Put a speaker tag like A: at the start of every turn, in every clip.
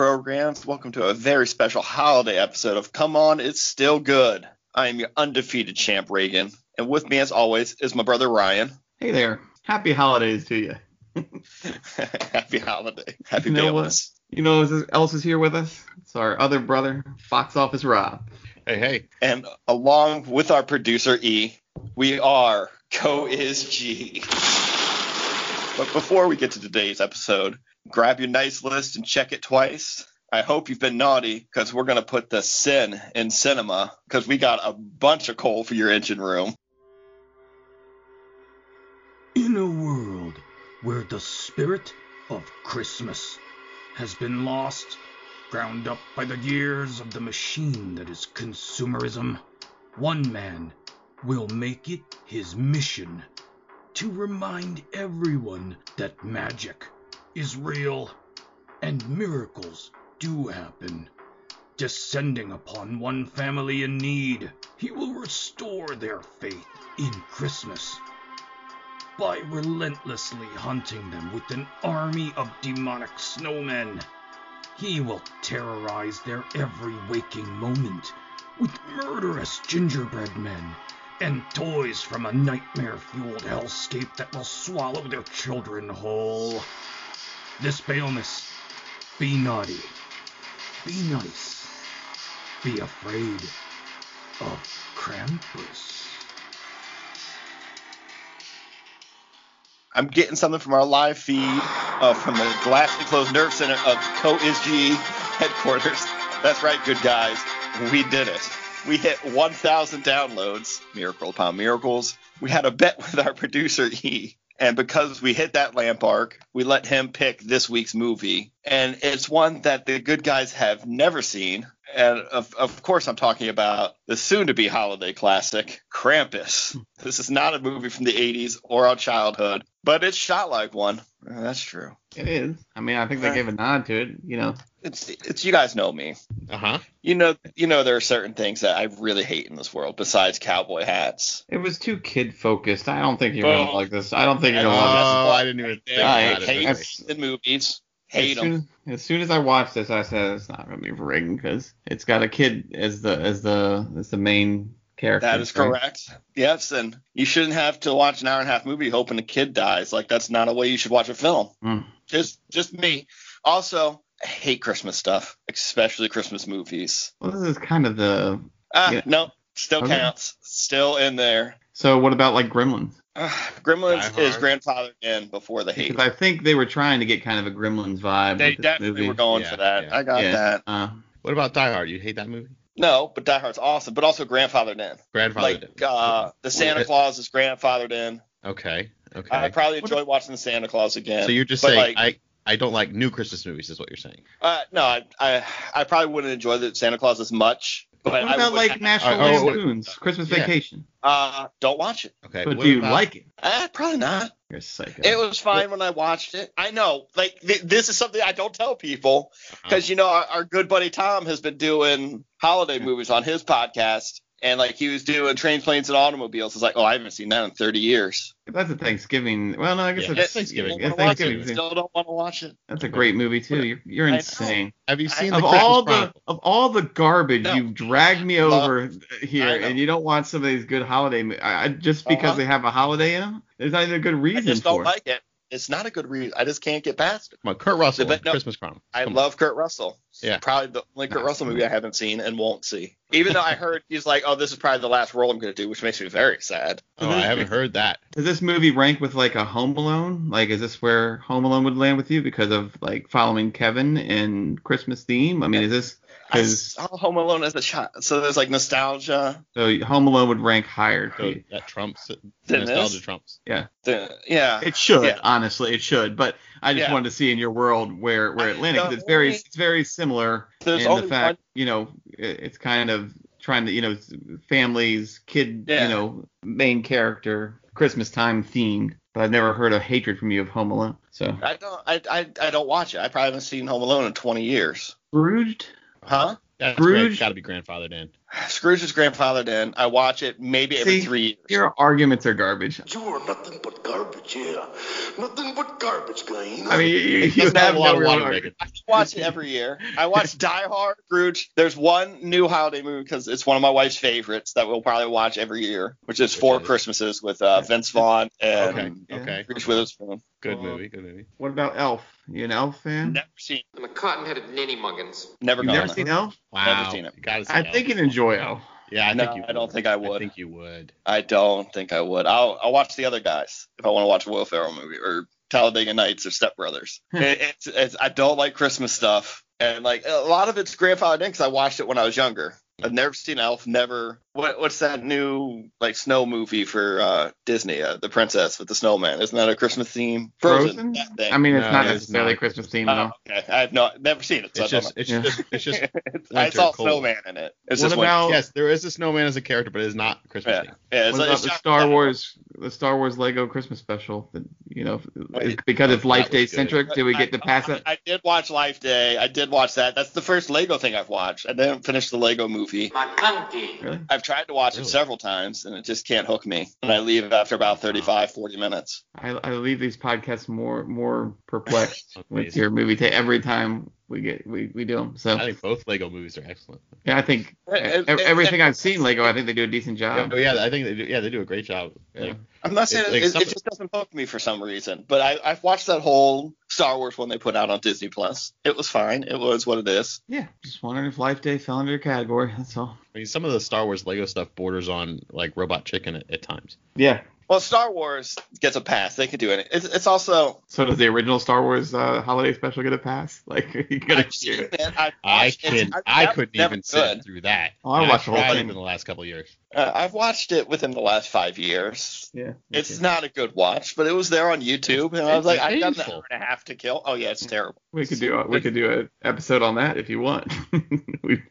A: Greetings, programs. Welcome to a very special holiday episode of Come On, It's Still Good. I am your undefeated champ, Reagan. And with me, as always, is my brother, Ryan.
B: Hey there. Happy holidays to you.
A: Happy holiday. Happy
B: You know
A: Valence.
B: You know who else is here with us? It's our other brother, Box Office Rob.
C: Hey, hey.
A: And along with our producer, E, we are Co is G. But before we get to today's episode, grab your nice list and check it twice. I hope you've been naughty because we're going to put the sin in cinema because we got a bunch of coal for your engine room.
D: In a world where the spirit of Christmas has been lost, ground up by the years of the machine that is consumerism, one man will make it his mission to remind everyone that magic is real and miracles do happen. Descending upon one family in need, he will restore their faith in Christmas by relentlessly hunting them with an army of demonic snowmen. He will terrorize their every waking moment with murderous gingerbread men and toys from a nightmare fueled hellscape that will swallow their children whole. This Baelmas, be naughty, be nice, be afraid of Krampus.
A: I'm getting something from our live feed uh, from the glass enclosed nerve center of Co is headquarters. That's right, good guys. We did it. We hit 1,000 downloads. Miracle upon miracles. We had a bet with our producer E. And because we hit that lamp arc, we let him pick this week's movie. And it's one that the good guys have never seen. And of, of course, I'm talking about the soon to be holiday classic, Krampus. This is not a movie from the 80s or our childhood, but it's shot like one. That's true.
B: It is. I mean, I think they gave a nod to it. You know,
A: It's it's you guys know me.
C: Uh huh.
A: You know you know there are certain things that I really hate in this world besides cowboy hats.
B: it was too kid focused. I don't think you're gonna like this. I don't think you're gonna love
C: Oh, I didn't even think
B: I
C: about it.
A: hate
C: that way.
B: That's-
A: in movies.
B: it.
A: Hate
B: as,
A: them.
B: soon, as soon as I watched this, I said it's not gonna be for Reagan because it's got a kid as the as the as the main character.
A: That is
B: right?
A: correct. Yes, and you shouldn't have to watch an hour and a half movie hoping a kid dies. Like that's not a way you should watch a film.
B: Mm.
A: Just just me. Also, I hate Christmas stuff, especially Christmas movies.
B: Well, this is kind of the.
A: Ah,
B: Yeah.
A: no, still
B: Okay.
A: counts. Still in there.
B: So what about like Gremlins?
A: Ah, Gremlins is grandfathered in before the hate.
B: Because I think they were trying to get kind of a Gremlins vibe.
A: They definitely
B: movie.
A: were going
C: Yeah,
A: for that.
C: yeah.
A: I got
B: Yeah.
A: that.
B: Uh,
C: What about Die Hard? You hate that movie?
A: No, but Die Hard's awesome, but also grandfathered in.
C: Grandfather.
A: like uh, the Santa Claus is grandfathered in.
C: Okay. Okay.
A: I probably enjoy watching the Santa Claus again.
C: so you're just saying
A: like,
C: I I don't like new Christmas movies, is what you're saying?
A: uh, no, I, I I probably wouldn't enjoy the Santa Claus as much. But
B: what
A: I
B: about
A: would
B: like
A: have-
B: National
C: Oh, oh,
B: Lampoon's Christmas
C: yeah.
B: Vacation?
A: uh, don't watch it.
C: Okay.
B: But do you
C: about-
B: like it?
A: Eh, probably not.
B: You're a psycho.
A: It was fine when I watched it. I know, like th- this is something I don't tell people
C: Uh-huh.
A: because you know our, our good buddy Tom has been doing holiday movies on his podcast, and like he was doing trains, planes, and automobiles. It's like, oh, I haven't seen that in 30 years.
B: That's a Thanksgiving. Well, no, I guess
C: Yeah,
B: it's
C: it's Thanksgiving.
B: Yeah,
A: Don't it.
B: Thanksgiving.
A: Still don't want to watch it.
B: That's a great movie too. You're, you're insane.
C: Have you seen
A: I-
B: Of
C: the Christmas
B: all the of all the garbage
A: No.
B: you've dragged me
A: Love-
B: over here, and you don't want some of these good holiday, I, I, just because
A: Uh-huh.
B: they have a holiday in them. There's not even a good reason.
A: I just
B: for
A: don't
B: it.
A: like it. It's not a good reason. I just can't get past it.
C: Come on, Kurt Russell,
A: But no,
C: Christmas Chronicles.
A: I
C: on.
A: love Kurt Russell.
C: Yeah.
A: Probably the only Kurt Russell
B: come
A: movie I haven't seen and won't see. Even though I heard he's like, oh, this is probably the last role I'm going to do, which makes me very sad.
C: Oh, I haven't heard that.
B: Does this movie rank with like a Home Alone? Like, is this where Home Alone would land with you because of like following Kevin and Christmas theme? I mean, is this
A: I
B: because
A: saw Home Alone as a child, so there's like nostalgia.
B: so Home Alone would rank higher for
C: So that trumps
A: Than
C: nostalgia
A: this?
C: trumps.
A: The- yeah,
B: It should,
A: Yeah.
B: honestly, it should. But I just
A: Yeah.
B: wanted to see in your world where where
A: I-
B: it landed because it's very it's very similar
A: There's
B: in the
A: only
B: fact you know it's kind of trying to you know families kid
A: Yeah.
B: you know main character Christmas time themed. But I've never heard a hatred from you of Home Alone. So
A: I don't, I, I, I don't watch it. I probably haven't seen Home Alone in 20 years.
B: Scrooged.
A: Huh?
C: That's
B: Scrooge?
C: got to be grandfathered in.
A: Scrooge is grandfathered in. I watch it maybe every
B: See,
A: three years.
B: Your arguments are garbage.
E: You are nothing but garbage, yeah. Nothing but garbage, guy.
B: I mean, you, you,
C: It doesn't
B: have
C: have a lot
B: no
C: of
B: real
C: water,
B: argument.
C: Megan.
A: I watch it every year. I watch Die Hard, Scrooge. There's one new holiday movie because it's one of my wife's favorites that we'll probably watch every year, which is Four
C: is?
A: Christmases with uh, Vince Vaughn and
C: Okay.
B: Yeah.
C: Okay.
A: Reese Witherspoon.
C: Good movie. Good movie.
B: What about Elf? You an Elf fan?
A: Never seen,
F: I'm a cotton-headed ninny muggins.
A: never
B: You've
A: gone.
B: never seen Elf?
C: Wow.
A: Never seen it.
C: Gotta see
B: I
C: Elf.
B: think you'd enjoy Elf.
C: Yeah, I
A: No,
C: think you.
A: I don't
C: would.
A: think I would.
C: I think you would.
A: I don't think I would. I'll I'll watch the other guys if I want to watch a Will Ferrell movie or Talladega Nights or Step Brothers. Hmm. it, it's, it's I don't like Christmas stuff, and like a lot of it's grandfathered in because I watched it when I was younger. I've hmm. never seen Elf. Never. What what's that new like snow movie for uh, Disney? Uh, the Princess with the snowman. Isn't that a Christmas theme?
B: Frozen?
A: That thing.
B: I mean, it's
C: No,
B: not
C: it's
B: necessarily
C: not.
B: Christmas themed
A: Oh,
B: though.
A: okay. I have no never seen it. So
C: It's
A: I don't
C: just, it's
B: Yeah.
C: just, it's just.
A: know. I saw
C: cold.
A: snowman in it. It's
B: What
A: just winter.
B: about-
C: yes, there is a snowman as a character, but it is not Christmas.
A: Yeah,
C: themed.
A: yeah. It's,
B: What about the
A: not-
B: Star Wars, the Star Wars Lego Christmas special? That you know,
A: Wait.
B: because it's Life Day
C: good.
B: centric. Do we get to pass
A: I,
B: it?
A: I did watch Life Day. I did watch that. That's the first Lego thing I've watched. I didn't finish the Lego movie.
F: My monkey.
B: Really?
A: I've tried to watch
C: Really?
A: it several times and it just can't hook me. And I hmm. leave after about 35, 40 minutes.
B: I, I leave these podcasts more more perplexed with your movie take every time we get we, we do them. So
C: I think both Lego movies are excellent.
B: yeah, I think
A: It-
B: e-
A: it-
B: everything
A: it-
B: I've seen Lego, I uh, think they do a decent job.
C: Oh yeah, I think they do. Yeah, they do a great job. Like,
B: Yeah.
A: I'm not saying it,
C: like
A: it, it just doesn't hook me for some reason. But I, I've watched that whole Star Wars one they put out on Disney Plus. It was fine. It was what it is.
B: Yeah, just wondering if Life Day fell under your category. That's all.
C: I mean, some of the Star Wars Lego stuff borders on like Robot Chicken at, at times.
B: Yeah.
A: Well, Star Wars gets a pass. They can do it. It's, it's also.
B: So does the original Star Wars uh, holiday special get a pass? Like you gotta
A: I've seen it. I've
C: I
A: watched it. I,
C: I
A: that was
C: couldn't
A: never
C: even sit through that.
B: Oh, I
C: And
B: watched the whole
C: tried
B: thing.
C: in the last couple of years.
A: Uh, I've watched it within the last five years.
B: Yeah.
A: It's not a good watch, but it was there on YouTube, and I was
C: It's
A: like, I've got an
C: painful.
A: hour and a half to kill. Oh yeah, it's terrible.
B: We could do a, we could do an episode on that if you want. we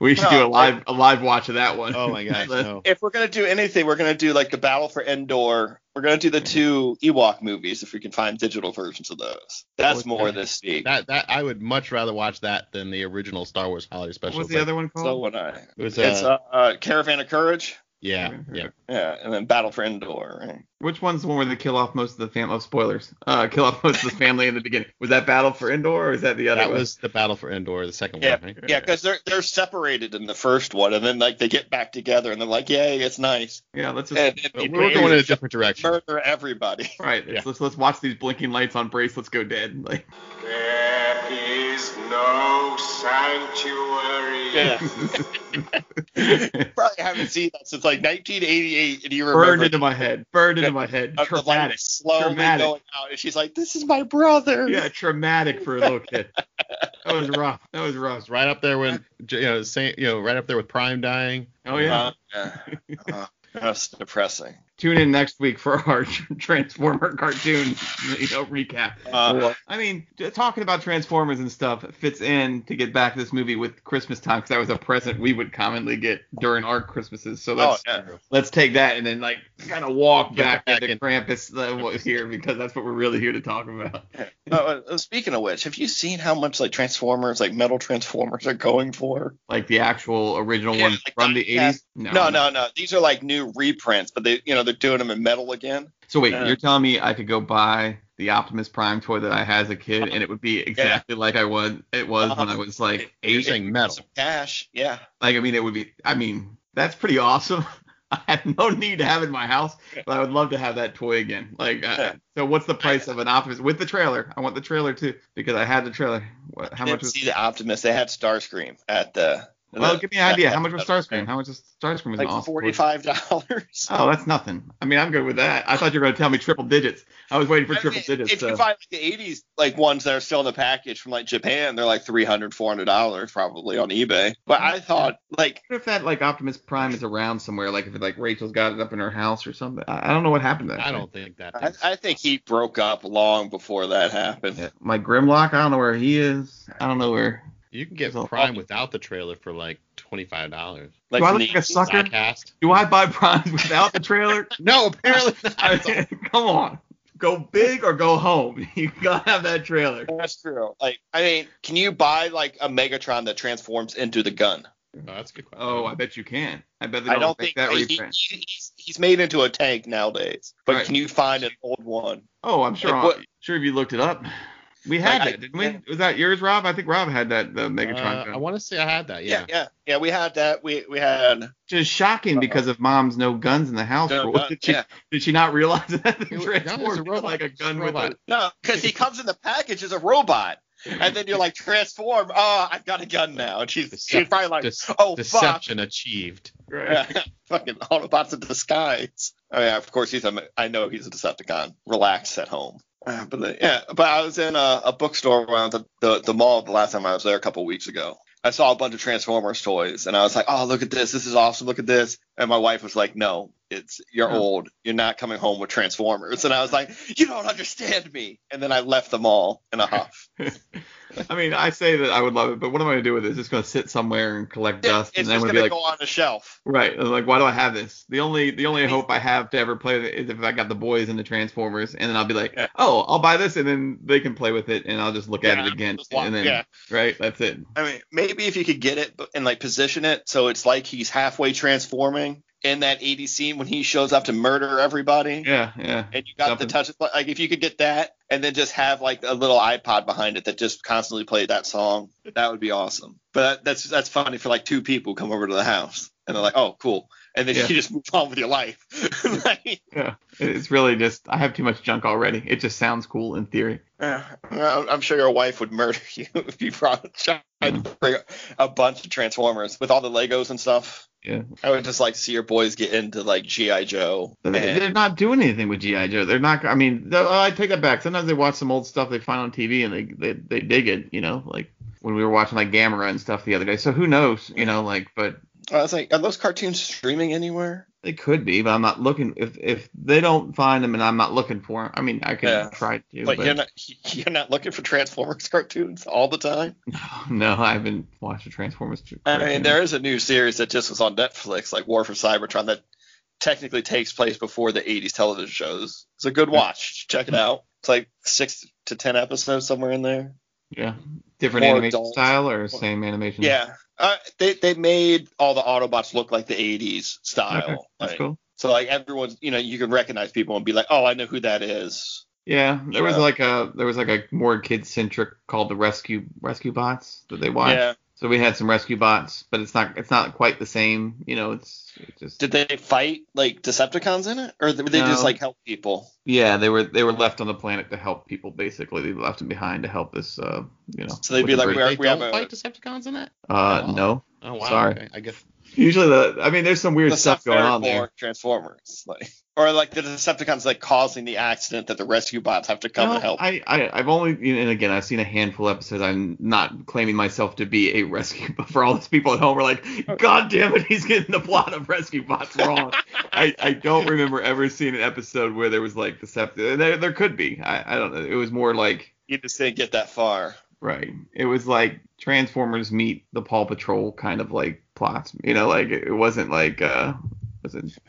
B: we should
A: No,
B: do a live a live watch of that one.
C: Oh my gosh, no.
A: If we're gonna do anything, we're gonna do like the Battle for Endor. We're gonna do the two Ewok movies if we can find digital versions of those. That's
B: Okay.
A: more this week.
C: That that I would much rather watch that than the original Star Wars holiday
B: What
C: special.
B: was the other one
A: So
B: called?
A: I,
C: It was
A: it's
C: uh,
A: uh, uh, Caravan of Courage.
C: Yeah, yeah.
A: Yeah, and then Battle for Endor. Right?
B: Which one's the one where they kill off most of the family? Oh, spoilers. Uh, kill off most of the family in the beginning. Was that Battle for Endor or is that the other one?
C: That
B: one?
C: was the Battle for Endor, the second
A: Yeah,
C: one, right?
A: yeah, because they're they're separated in the first one, and then like they get back together, and they're like, "Yay, it's nice."
B: Yeah, let's just
A: And, and
C: we were going in a different direction.
A: murder everybody.
B: right.
C: Yeah.
B: Let's let's watch these blinking lights on bracelets go dead. Like
E: There is no sanctuary.
A: Yeah. Probably haven't seen that since like 1988, and you remember
B: burned into my head. Burned into my head.
A: of the light
B: Traumatic.
A: slowly
B: Traumatic.
A: going out, and she's like, "This is my brother."
B: Yeah, traumatic for a little kid. That was rough. That was rough.
C: It's right up there when you know, same, you know, right up there with Prime dying.
B: Oh yeah.
A: Uh, yeah. Uh, that's depressing.
B: Tune in next week for our Transformer cartoon, you know, recap.
A: Uh,
B: I mean, talking about Transformers and stuff fits in to get back to this movie with Christmas time because that was a present we would commonly get during our Christmases. So
A: oh
B: let's
A: yeah.
B: let's take that and then like kind of walk back,
C: back
B: into
C: in.
B: Krampus uh, here because that's what we're really here to talk about.
A: Uh, uh, speaking of which, have you seen how much like Transformers, like metal Transformers, are going for?
B: Like the actual original
A: Yeah,
B: ones
A: like
B: from the
A: yeah.
B: 80s.
A: No, no, no. These are like new reprints, but they, you know, doing them in metal again.
B: So wait,
A: Yeah.
B: you're telling me I could go buy the Optimus Prime toy that I had as a kid and it would be exactly like I was it was when I was like
C: saying metal.
A: Cash, yeah.
B: Like I mean, it would be. I mean, that's pretty awesome. I have no need to have it in my house, but I would love to have that toy again. Like, uh, so what's the price of an Optimus with the trailer? I want the trailer too because I had the trailer. What, how much was?
A: see the Optimus. They had Starscream at the.
B: Well,
A: the-
B: give me an idea. How much was Starscream? How much was Starscream? Was an
A: Like
B: awesome
A: forty-five dollars.
B: Oh, that's nothing. I mean, I'm good with that. I thought you were going to tell me triple digits. I was waiting for triple digits.
A: If
B: so.
A: you find like the '80s like ones that are still in the package from like Japan, they're like 300 400 dollars probably on eBay. But I thought like
B: What if that like Optimus Prime is around somewhere? Like if like Rachel's got it up in her house or something. I, I don't know what happened to that.
C: I don't think that.
A: I, I think he broke up long before that happened.
B: Yeah. My Grimlock, I don't know where he is. I don't know where.
C: You can get
B: So-
C: Prime without the trailer for like twenty five dollars.
A: Like
B: Do I look like a sucker?
C: Podcast.
B: Do I buy Prime without the trailer?
C: No, apparently
B: I
C: not.
B: mean, come on. Go big or go home. You gotta have that trailer.
A: That's true. Like, I mean, can you buy like a Megatron that transforms into the gun?
C: Oh, that's a good question.
B: Oh, I bet you can. I bet they don't,
A: don't
B: make
A: think
B: that
A: he,
B: reprint.
A: he- he's, he's made into a tank nowadays. But
B: Right.
A: can you find an old one?
B: Oh, I'm sure.
A: Like what-
B: sure, if you looked it up, we had
A: Like, I-
B: that, didn't we? Was that yours, Rob? I think Rob had that the Megatron.
C: Uh,
B: gun.
C: I want to say I had that. Yeah.
A: yeah, yeah. We had that. We we had.
B: Just shocking because of mom's no guns in the house
A: No
B: rule.
A: gun,
B: did, she,
A: yeah.
B: did she not realize that the
C: It was- no, a robot.
B: like a
C: It's a
B: gun with
C: robot.
B: a
A: No, because he comes in the package as a robot, and then you're like transform. Oh, I've got a gun now, and she's she's probably like,
C: Dece-
A: oh fuck,
C: deception achieved.
B: right.
A: fucking Autobots in disguise. Oh yeah, of course he's a. I know he's a Decepticon. Relax at home. Uh, but the- yeah, but I was in a, a bookstore around the, the the mall the last time I was there a couple weeks ago. I saw a bunch of Transformers toys, and I was like, "Oh, look at this! This is awesome! Look at this!" And my wife was like, "No, it's you're
B: Oh.
A: old. You're not coming home with Transformers." And I was like, "You don't understand me!" And then I left the mall in a huff.
B: I mean, I say that I would love it, but what am I gonna do with it? It's just gonna sit somewhere and collect dust,
A: it's
B: and then
A: just
B: I'm
A: gonna
B: gonna be like,
A: go on the shelf.
B: right? Like, why do I have this? The only the only hope I have to ever play it is if I got the boys and the Transformers, and then I'll be like,
A: Yeah.
B: oh, I'll buy this, and then they can play with it, and I'll just look at it again, and then
A: yeah.
B: right, that's it.
A: I mean, maybe if you could get it and like position it so it's like he's halfway transforming in that 80 scene when he shows up to murder everybody.
B: Yeah, yeah.
A: And you got
B: Something.
A: the touch, like if you could get that and then just have like a little iPod behind it that just constantly played that song, that would be awesome. But that's that's funny for like two people come over to the house and they're like, oh, cool, and then
B: Yeah.
A: you just move on with your life. Like,
B: Yeah, it's really just I have too much junk already. It just sounds cool in theory.
A: uh, I'm sure your wife would murder you if you brought tried to bring a bunch of Transformers with all the Legos and stuff.
B: Yeah,
A: I would just like to see your boys get into like GI Joe.
B: They- they're not doing anything with GI Joe. They're not. I mean, I take that back. Sometimes they watch some old stuff they find on TV and they they, they dig it. You know, like when we were watching like Gamera and stuff the other day. So who knows? You know, like, but
A: I was like, are those cartoons streaming anywhere?
B: They could be. But I'm not looking. If if they don't find them and I'm not looking for them, I mean, I can
A: Yeah.
B: try to.
A: But
B: but
A: you're not you're not looking for Transformers cartoons all the time.
B: no, no, I haven't watched the Transformers.
A: I mean, there is a new series that just was on Netflix, like War for Cybertron, that technically takes place before the 80s television shows. It's a good hmm. watch. Check it out. It's like six to ten episodes somewhere in there.
B: Yeah, different
A: More
B: animation
A: adult.
B: style or same animation.
A: Yeah. Uh, they they made all the Autobots look like the 80s style.
B: Okay, that's
A: Like,
B: cool.
A: So like everyone's, you know, you can recognize people and be like, oh, I know who that is.
B: Yeah, there was like a there was like a more kid centric called the Rescue Rescue Bots that they watched.
A: Yeah.
B: So we had some rescue bots, but it's not it's not quite the same. You know, it's it just
A: Did they fight like Decepticons in it, or did they just like help people?
B: yeah they were they were left on the planet to help people basically. They left them behind to help this uh you know.
A: So they'd be like. We're-
C: They
A: we have
C: don't
A: a-
C: fight Decepticons in that?
B: uh
C: Oh.
B: no.
C: Oh wow.
B: Sorry.
C: Okay. I guess.
B: Usually the I mean there's some weird
A: the
B: stuff going on there.
A: Transformers, like, or like the Decepticons like causing the accident that the rescue bots have to come
B: No,
A: and help.
B: I, I I've only and again I've seen a handful of episodes. I'm not claiming myself to be a rescue, but for all those people at home, we're like, God damn it, he's getting the plot of Rescue Bots wrong. I, I don't remember ever seeing an episode where there was like deceptive. There there could be. I, I don't know. It was more like
A: you just didn't get that far.
B: right. It was like Transformers meet the Paw Patrol kind of like plots. You know, like it wasn't like uh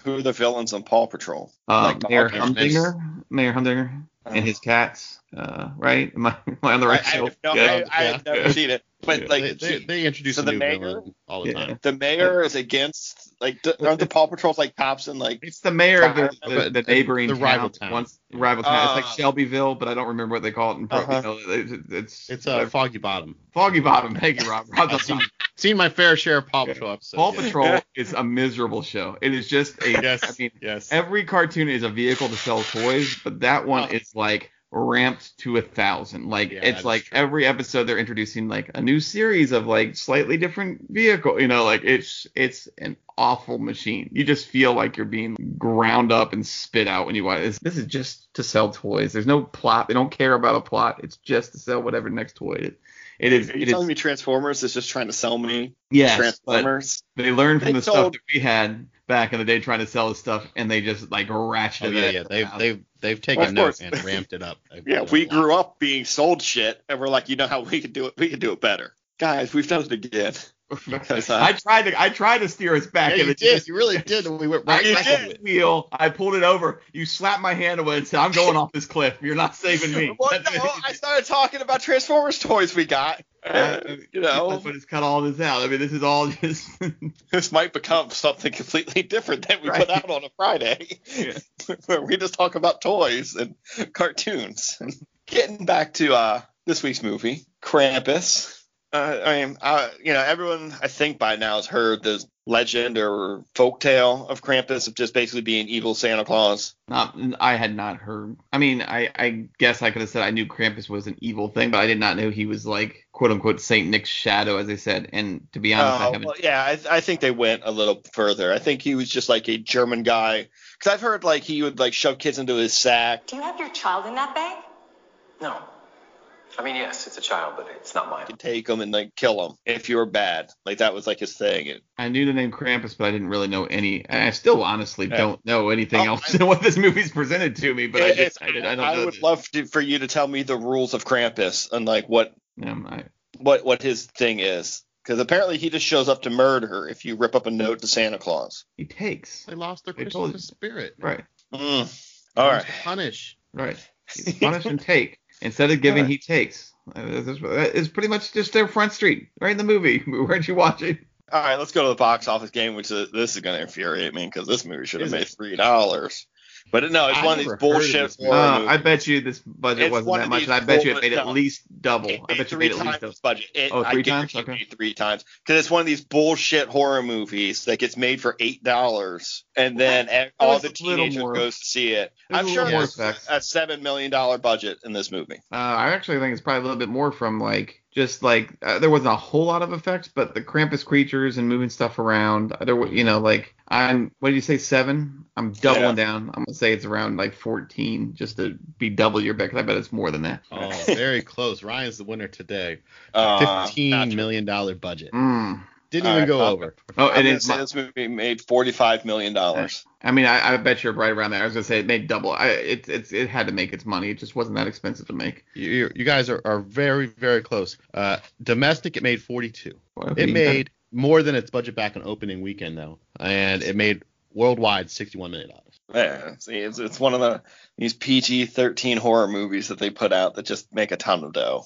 A: Who are the villains on Paw Patrol?
B: uh,
A: Like
B: Mayor Humdinger, Mayor Humdinger, and his cats. Uh, right? Am I, am I on the right
A: I,
B: show?
A: have no,
B: Yeah.
A: I, I have
B: Yeah.
A: never seen it, but
B: Yeah.
A: like
C: they, they, they introduce
A: so
C: a
A: the
C: new
A: mayor-
C: villain all the
B: Yeah.
C: time.
A: the mayor is against like the, aren't the Paw Patrols like cops and like
B: It's the mayor of the,
C: Uh,
B: the, the
C: the-
B: neighboring
C: the
B: town.
C: rival town.
B: Once rival town. it's
A: Ah.
B: like Shelbyville, but I don't remember what they call it in pro.
A: Uh-huh.
B: You know, it's it's,
C: It's uh, Foggy Bottom.
B: Foggy Bottom. Thank you, Rob. Rob's
C: I've seen, seen my fair share of Paw Patrol episodes.
B: Paw
C: yeah.
B: Patrol is a miserable show. It is just a.
C: Yes.
B: I mean,
C: yes.
B: every cartoon is a vehicle to sell toys, but that one
A: Oh.
B: is like ramped to a thousand. Like
C: Yeah,
B: it's like
C: true.
B: every episode they're introducing like a new series of like slightly different vehicle. You know, like it's it's an awful machine. You just feel like you're being ground up and spit out when you watch this. This is just to sell toys. There's no plot. They don't care about a plot. It's just to sell whatever next toy it is. It is.
A: Are you
B: It
A: telling
B: is.
A: me Transformers is just trying to sell me
B: Yes,
A: Transformers?
B: they learned from
A: They
B: the stuff that we had back in the day trying to sell his stuff, and they just like ratcheted
C: Oh, yeah,
B: it.
C: yeah. They've they've they've
A: Of
C: taken note
A: course.
C: and ramped it up. They've
A: Yeah, we grew up being sold shit, and we're like, you know how we could do it? We could do it better, guys. We've done it again. Because, uh,
B: I tried to I tried to steer us back.
C: Yeah,
B: and
C: you
B: it
C: did.
B: just-
C: You really did. and We went right
A: You
C: back
A: did.
B: wheel. I pulled it over. You slapped my hand away and said, "I'm going off this cliff. You're not saving me."
A: Well, no, I started talking about Transformers toys we got, Uh, you know,
B: what it's cut all this out. I mean, this is all just.
A: this might become something completely different that we
B: Right.
A: put out on a Friday,
B: Yeah.
A: where we just talk about toys and cartoons. Getting back to uh, this week's movie, Krampus. Uh, I mean, uh, you know, everyone I think by now has heard the legend or folktale of Krampus of just basically being evil Santa Claus.
B: Not, I had not heard. I mean, I, I guess I could have said I knew Krampus was an evil thing, but I did not know he was like quote unquote Saint Nick's shadow, as they said. And to be honest, I
A: Oh,
B: haven't.
A: well, yeah, I, I think they went a little further. I think he was just like a German guy. Because I've heard like he would like shove kids into his sack
G: Do you have your child in that bag?
F: No. I mean, yes, it's a child, but it's not mine.
A: and take them and like kill them if you were bad. Like that was like his thing. And,
B: I knew the name Krampus, but I didn't really know any. And I still honestly
A: Yeah.
B: don't know anything
A: Oh,
B: else
A: I-
B: than what this movie's presented to me. But I just, I, did, I don't know.
A: would
B: the-
A: love to, for you to tell me the rules of Krampus and like what
B: um, I,
A: what what his thing is. Because apparently he just shows up to murder if you rip up a note to Santa Claus.
B: he takes.
C: They lost their
B: They
C: Christmas spirit.
B: Right,
A: Mm. All right.
C: Punish.
B: right. He's punish and take. Instead of giving, he takes. Uh, that is pretty much just their front street, right in the movie. Where'd you watch it?
A: All right, let's go to the box office game, which is, this is going to infuriate me because this movie should have made three dollars. But no, it's
C: I
A: one of these
C: never of
A: bullshit horror
B: Uh,
A: movies.
B: I bet you this budget
A: It's
B: wasn't that much, and I bet you it
A: bull-
B: made at
A: no.
B: least double.
A: It
B: I
A: made
B: bet you
A: three
B: made at least double.
A: budget. It,
B: Oh, three
A: I
B: times?
A: guarantee
B: Okay.
A: you three times because it's one of these bullshit horror movies that gets made for eight dollars, and then e- all the
B: a
A: teenagers
B: more-
A: goes to see it. I'm sure
B: little more effects.
A: a seven million dollar budget in this movie.
B: Uh, I actually think it's probably a little bit more from like just like uh, there wasn't a whole lot of effects, but the Krampus creatures and moving stuff around. uh, There were, you know, like I'm. What did you say? Seven. I'm doubling down. I'm gonna say it's around like 14, just to be double your bet. 'cause I bet it's more than that.
C: Oh, very close. Ryan's the winner today.
A: Uh, not
C: Fifteen
A: true.
C: million dollar budget.
B: Mm.
C: Didn't
A: All
C: even
A: right,
C: go over.
B: Oh,
A: I'm
B: it
A: gonna
B: is.
A: this movie made forty-five million dollars.
B: I mean, I, I bet you're right around there. I was gonna say it made double. I, it, it's it had to make its money. It just wasn't that expensive to make.
C: You, you- you guys are, are very, very close. Uh, domestic, it made 42.
B: Well,
C: It
B: you-
C: made more than its budget back on opening weekend, though. And it made worldwide $61 million.
A: Yeah, see, it's, it's one of the these PG-13 horror movies that they put out that just make a ton of dough.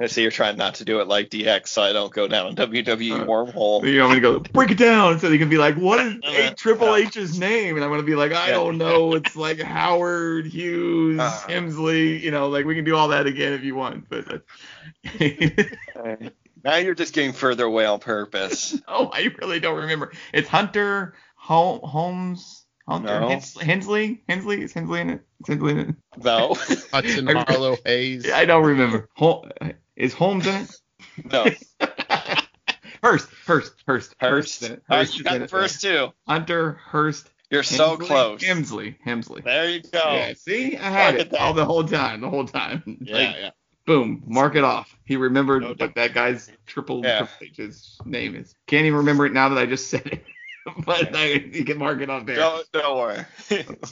A: I see you're trying not to do it like DX, so I don't go down a WWE
B: Uh,
A: wormhole.
B: You want me to go break it down so you can be like, what is
A: Uh,
B: A Triple
A: no.
B: H's name? And I'm gonna be like, I
A: Yeah.
B: don't know. It's like Howard Hughes,
A: Uh.
B: Helmsley. You know, like we can do all that again if you want. But
A: Now you're just getting further away on purpose.
B: oh, I really don't remember. It's Hunter Hol- Holmes. Hunter
A: No.
B: Hens- Hensley. Hensley is Hensley in it. Is Hensley in it?
A: No,
C: Hudson
B: I-
C: Harlow Hayes.
B: I don't remember. Hol- is Holmes in it?
A: no.
B: Hearst. Hearst. Hearst.
A: Hearst.
B: is in it.
A: All right,
B: Hearst
A: you got
B: in
A: the
B: it.
A: first two.
B: Hunter Hearst.
A: You're so close.
B: Helmsley. Helmsley.
A: There you go.
B: Yeah, see, I had it all the whole time, the whole time.
C: Yeah,
B: Like,
C: yeah.
B: boom, mark it off. He remembered
A: No
B: what that guy's triple,
A: Yeah.
B: triple H's name is. Can't even remember it now that I just said it. but I, you can mark it on there.
A: Don't, don't worry.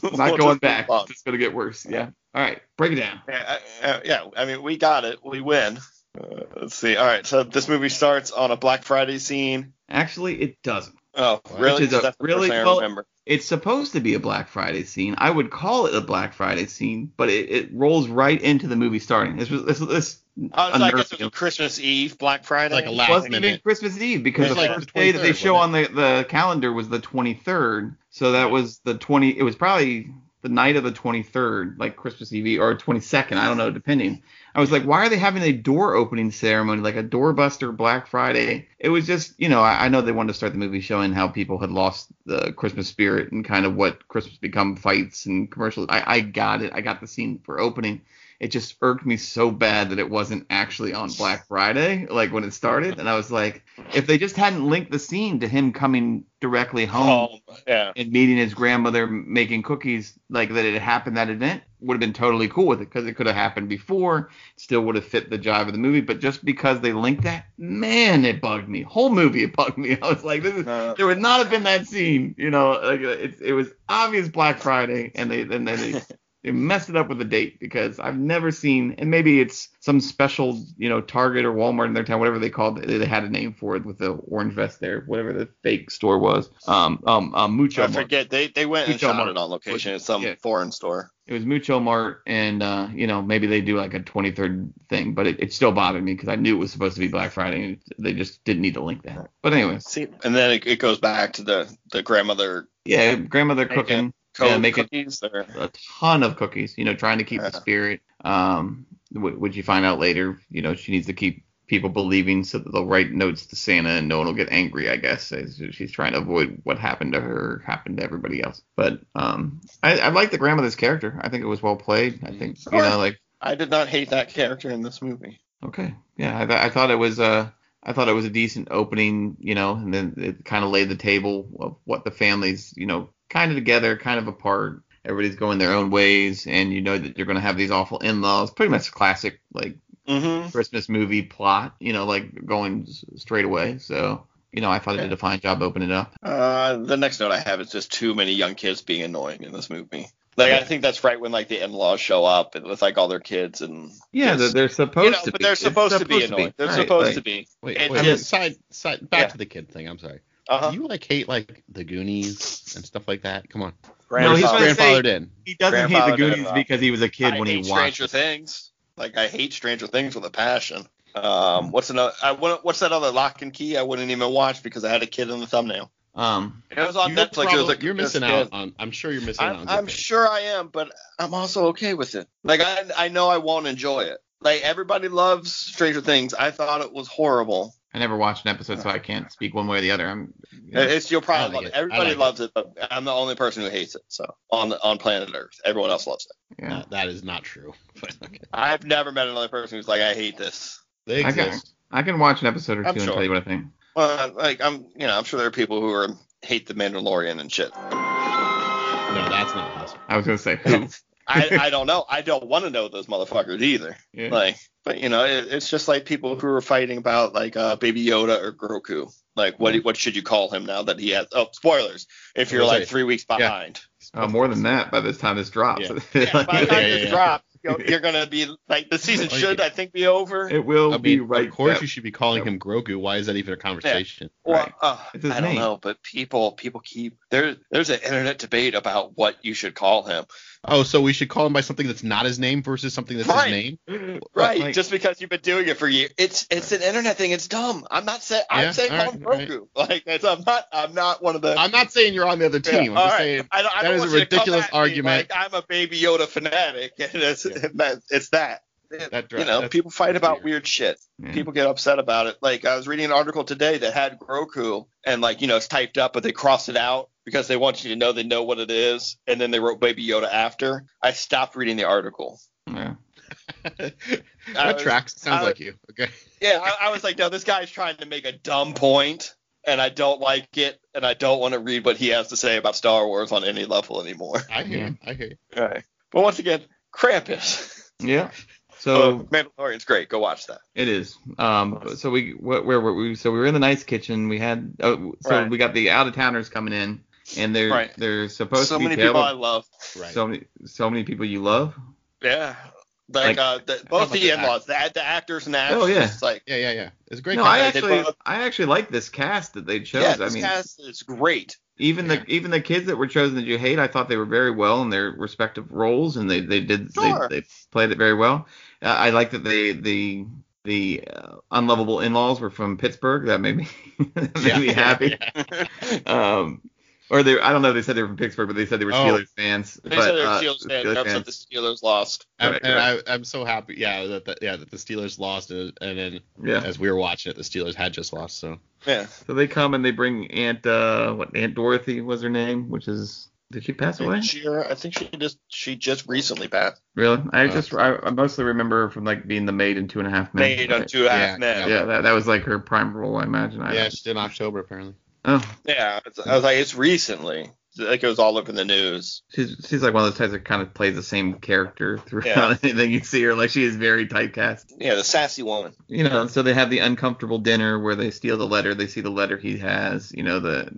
A: We'll
B: Not
A: just
B: going back. It's just gonna get worse. Yeah. All right, break it down.
A: Yeah, I- uh, yeah, I mean, we got it. We win. Uh, let's see. All right, so this movie starts on a Black Friday scene.
B: Actually, it doesn't.
A: Oh, really?
B: Which is a-
A: That's the first
B: really-
A: thing I
B: well-
A: remember.
B: It's supposed to be a Black Friday scene. I would call it a Black Friday scene, but it, it rolls right into the movie starting. This was this, this
A: Oh, so I guess it
B: unnerving.
A: was Christmas Eve, Black Friday.
C: like a
B: It
C: last
B: wasn't even. Christmas Eve because the
C: like
B: first
C: the
B: day that they show on the, the calendar was the 23rd. So that was the 20. It was probably the night of the 23rd, like Christmas Eve or 22nd. I don't know, depending. I was like, why are they having a door opening ceremony, like a doorbuster Black Friday? It was just, you know, I, I know they wanted to start the movie showing how people had lost the Christmas spirit and kind of what Christmas become fights and commercials. I, I got it. I got the scene for opening it just irked me so bad that it wasn't actually on Black Friday, like when it started. And I was like, if they just hadn't linked the scene to him coming directly home
A: Oh, yeah.
B: and meeting his grandmother making cookies, like that it happened that event, would have been totally cool with it because it could have happened before, still would have fit the jive of the movie. But just because they linked that, man, it bugged me. Whole movie, it bugged me. I was like, this is
A: Uh,
B: there would not have been that scene, you know. Like it, it was obvious Black Friday, and they and then they, they messed it up with the date because I've never seen, and maybe it's some special, you know, Target or Walmart in their town, whatever they called it. They had a name for it with the orange vest there, whatever the fake store was. Um, um, um Mucho.
A: I
B: Mart.
A: forget. They they went and shot
B: Mart.
A: it on location at some
B: Yeah.
A: foreign store.
B: it was Mucho Mart, and uh, you know maybe they do like a 23rd thing, but it, it still bothered me because I knew it was supposed to be Black Friday, and they just didn't need to link that. But anyways,
A: See, and then it, it goes back to the the grandmother
B: yeah, grandmother cooking, Yeah, make
A: cookies. Or,
B: a ton of cookies, you know, trying to keep the spirit. Um, wh- which you find out later, you know, she needs to keep people believing so that they'll write notes to Santa and no one will get angry, I guess. She's trying to avoid what happened to her happened to everybody else. But um, I, I like the grandmother's character. I think it was well played. I think you know, like
A: I did not hate that character in this movie.
B: Okay. Yeah, I, th- I thought it was uh I thought it was a decent opening, you know, and then it kind of laid the table of what the families, you know, kind of together, kind of apart. Everybody's going their own ways, and you know that you're going to have these awful in-laws. Pretty much a classic like
A: Mm-hmm.
B: Christmas movie plot, you know, like going straight away. So, you know, I thought it did a fine job opening it up.
A: Uh, the next note I have is just too many young kids being annoying in this movie. Like I think that's right when like the in-laws show up with like all their kids and
B: Yeah,
A: just-
B: they're, they're supposed
A: you know,
B: to
A: but
B: be.
A: they're
B: It's
A: supposed, to be annoying. They're
B: Right,
A: supposed
B: like-
A: to be.
C: Wait,
A: It
C: wait,
A: just-
C: side, side, back
A: Yeah.
C: to the kid thing. I'm sorry.
A: Uh-huh.
C: Do you like hate like the Goonies and stuff like that? Come on.
B: No, he's
A: Grandfather-
B: gonna say-
C: grandfathered in.
B: He doesn't hate the
A: Grandfather did
B: Goonies because he was a kid
A: I
B: when he watched.
A: Stranger
B: it.
A: Things. Like I hate Stranger Things with a passion. Um, what's another? I wouldn't- what's that other Lock and Key? I wouldn't even watch because I had a kid in the thumbnail.
B: Um,
A: It was on
C: You're
A: Netflix. it was
C: probably-
A: a,
C: you're missing out on. I'm sure you're missing out. on
A: I'm,
C: good
A: I'm
C: things.
A: sure I am, but I'm also okay with it. Like I, I know I won't enjoy it. Like everybody loves Stranger Things. I thought it was horrible.
B: I never watched an episode, so I can't speak one way or the other. I'm.
A: It's you'll probably love it.
C: it.
A: Everybody
C: like
A: loves it, but I'm the only person who hates it. So on the, on planet Earth, everyone else loves it.
B: Yeah.
C: Uh, that is not true. Okay.
A: I've never met another person who's like, I hate this.
C: They
B: I can,
C: exist.
B: I can watch an episode or two
A: I'm
B: and
A: sure.
B: tell you what I think.
A: Well, like I'm, you know, I'm sure there are people who are hate the Mandalorian and shit.
C: No, that's not possible.
B: I was gonna say who.
A: I, I don't know. I don't want to know those motherfuckers either.
B: Yeah.
A: Like, but you know, it, it's just like people who are fighting about like uh, Baby Yoda or Grogu. Like, what what should you call him now that he has? Oh, spoilers! If you're like
C: like-
A: three weeks
C: yeah.
A: behind,
B: Uh, more than that by this time this drops.
C: Yeah.
A: yeah, by the time
C: Yeah, yeah,
A: this
C: yeah.
A: drops, you're, you're gonna be like the season should. I think be over.
B: it will
C: I
B: be right.
C: of course
B: that-
C: you should be calling him Grogu. Why is that even a conversation?
A: Well,
B: Right.
A: uh,
B: It's his
A: I don't
B: name.
A: know, but people people keep there. There's an internet debate about what you should call him.
C: Oh, so we should call him by something that's not his name versus something that's
A: Right.
C: his name?
A: Right,
B: like-
A: just because you've been doing it for years, it's it's an internet thing. It's dumb. I'm not saying I'm
C: Yeah,
A: saying
C: all
A: call him
C: right,
A: Like it's, I'm not I'm not one of the.
C: I'm not saying you're on the other
A: Yeah,
C: team. I'm just
A: right.
C: saying
A: I don't, I don't
C: is
A: want
C: a
A: you to come
C: ridiculous
A: at me
C: argument.
A: Like I'm a Baby Yoda fanatic, and it's,
C: Yeah.
A: and that, it's that.
C: That dri-
A: you know, people fight about
C: weird.
A: weird shit.
B: Yeah.
A: People get upset about it. Like I was reading an article today that had Grogu and like you know it's typed up, but they crossed it out because they want you to know they know what it is, and then they wrote Baby Yoda after. I stopped reading the article.
B: Yeah.
A: I
C: that
A: was-
C: tracks. Sounds
A: I-
C: like you. Okay.
A: Yeah, I, I was like, no, this guy's trying to make a dumb point, and I don't like it, and I don't want to read what he has to say about Star Wars on any level anymore.
C: I hear.
B: Yeah.
C: you. I hear. you.
A: Right. But once again, Krampus.
B: Yeah.
A: So
B: So
A: Mandalorian's great. Go watch that.
B: it is. Um. So we where were we? So we were in the nice kitchen. We had. Oh, so
A: Right.
B: we got the out of towners coming in, and they're
A: Right.
B: they're supposed
A: so
B: to be so
A: many people I love.
C: Right.
B: So many so many people you love.
A: Yeah. Like,
B: Like-
A: uh, the, both the
C: the
A: in-laws, the, the actors and the
B: Oh, yeah.
A: It's like,
C: yeah, yeah, yeah. It's a great.
B: no, I actually
A: both-
B: I actually like this cast that they chose.
A: yeah,
B: I
A: this
B: mean,
A: cast is great.
B: even
C: Yeah.
B: the even the kids that were chosen that you hate, I thought they were very well in their respective roles, and they they did
A: Sure.
B: they, they played it very well. Uh, I like that they the the uh, unlovable in-laws were from Pittsburgh. That made me that made
C: Yeah,
B: me happy.
C: yeah.
B: Um, or they I don't know if they said they were from Pittsburgh, but they said they were
C: Oh.
B: Steelers fans.
A: They
B: but,
A: said they were
B: uh,
A: Steelers fans.
B: Steelers
A: They're the Steelers lost.
C: I'm,
B: Right,
C: and
B: right.
C: I, I'm so happy. Yeah, that the, yeah that the Steelers lost, and, and then
B: Yeah.
C: as we were watching it, the Steelers had just lost. So
A: Yeah.
B: So they come and they bring Aunt uh what Aunt Dorothy was her name, which is did she pass away?
A: She, I think she just she just recently passed.
B: Really? I
C: Uh,
B: just I, I mostly remember her from like being the maid in Two and a Half Men.
A: Maid on two and a half
C: Yeah,
A: men.
B: Yeah, that, that was like her prime role, I imagine. I,
C: yeah, she's in October apparently.
B: Oh,
A: Yeah, it's- I was like, it's recently. It was all over the news.
B: she's she's like one of those types that kind of plays the same character throughout
A: Yeah.
B: anything you see her. Like she is very typecast.
A: Yeah, the sassy woman.
B: You know, so they have the uncomfortable dinner where they steal the letter. They see the letter he has. You know, the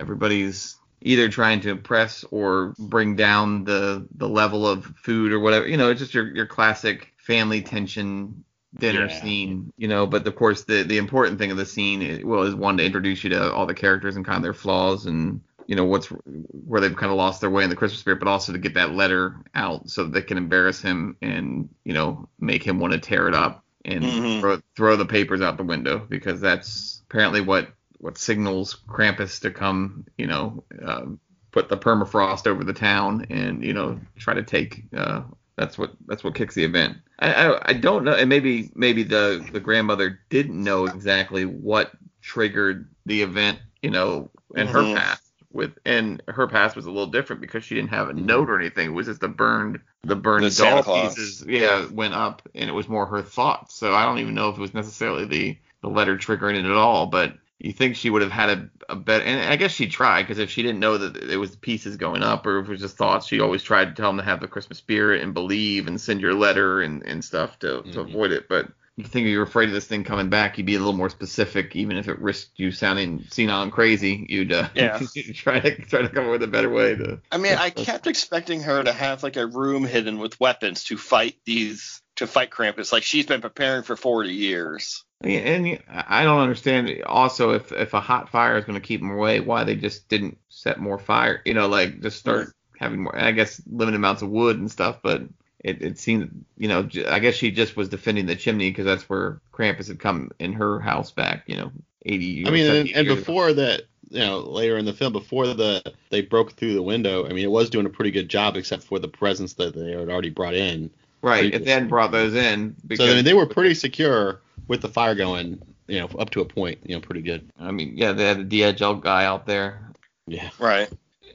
B: everybody's either trying to impress or bring down the the level of food or whatever. You know, it's just your your classic family tension dinner
C: Yeah.
B: scene. You know, but of course the the important thing of the scene is, well is one to introduce you to all the characters and kind of their flaws and you know what's where they've kind of lost their way in the Christmas spirit, but also to get that letter out so that they can embarrass him and you know make him want to tear it up and
A: Mhm.
B: throw, throw the papers out the window because that's apparently what what signals Krampus to come you know um, put the permafrost over the town and you know try to take uh, that's what that's what kicks the event. I, I I don't know and maybe maybe the the grandmother didn't know exactly what triggered the event you know in her
A: Mhm.
B: past with and her past was a little different because she didn't have a note or anything. It was just the burned the burned
A: The
B: doll pieces yeah went up and it was more her thoughts. So I don't even know if it was necessarily the the letter triggering it at all, but you think she would have had a, a better and I guess she tried because if she didn't know that it was pieces going up or if it was just thoughts, she always tried to tell them to have the Christmas spirit and believe and send your letter and, and stuff to, to
C: Mhm.
B: avoid it. But you think if you were afraid of this thing coming back, you'd be a little more specific, even if it risked you sounding senile and crazy. You'd uh,
A: Yeah.
B: try to try to come up with a better way to.
A: I mean, I kept expecting her to have like a room hidden with weapons to fight these to fight Krampus. Like she's been preparing for 40 years.
B: Yeah, and I don't understand. Also, if if a hot fire is going to keep them away, why they just didn't set more fire? You know, like just start having more. I guess limited amounts of wood and stuff, but it it seemed, you know, I guess she just was defending the chimney because that's where Krampus had come in her house back, you know, 80.
C: I mean, and, and
B: years ago.
C: before that, you know, later in the film, before the they broke through the window, I mean, it was doing a pretty good job, except for the presents that they had already brought in.
B: right, if then brought those in, because
C: so I mean, they were pretty secure with the fire going, you know, up to a point, you know, pretty good.
B: I mean, yeah, they had the DHL guy out there.
C: Yeah.
A: Right.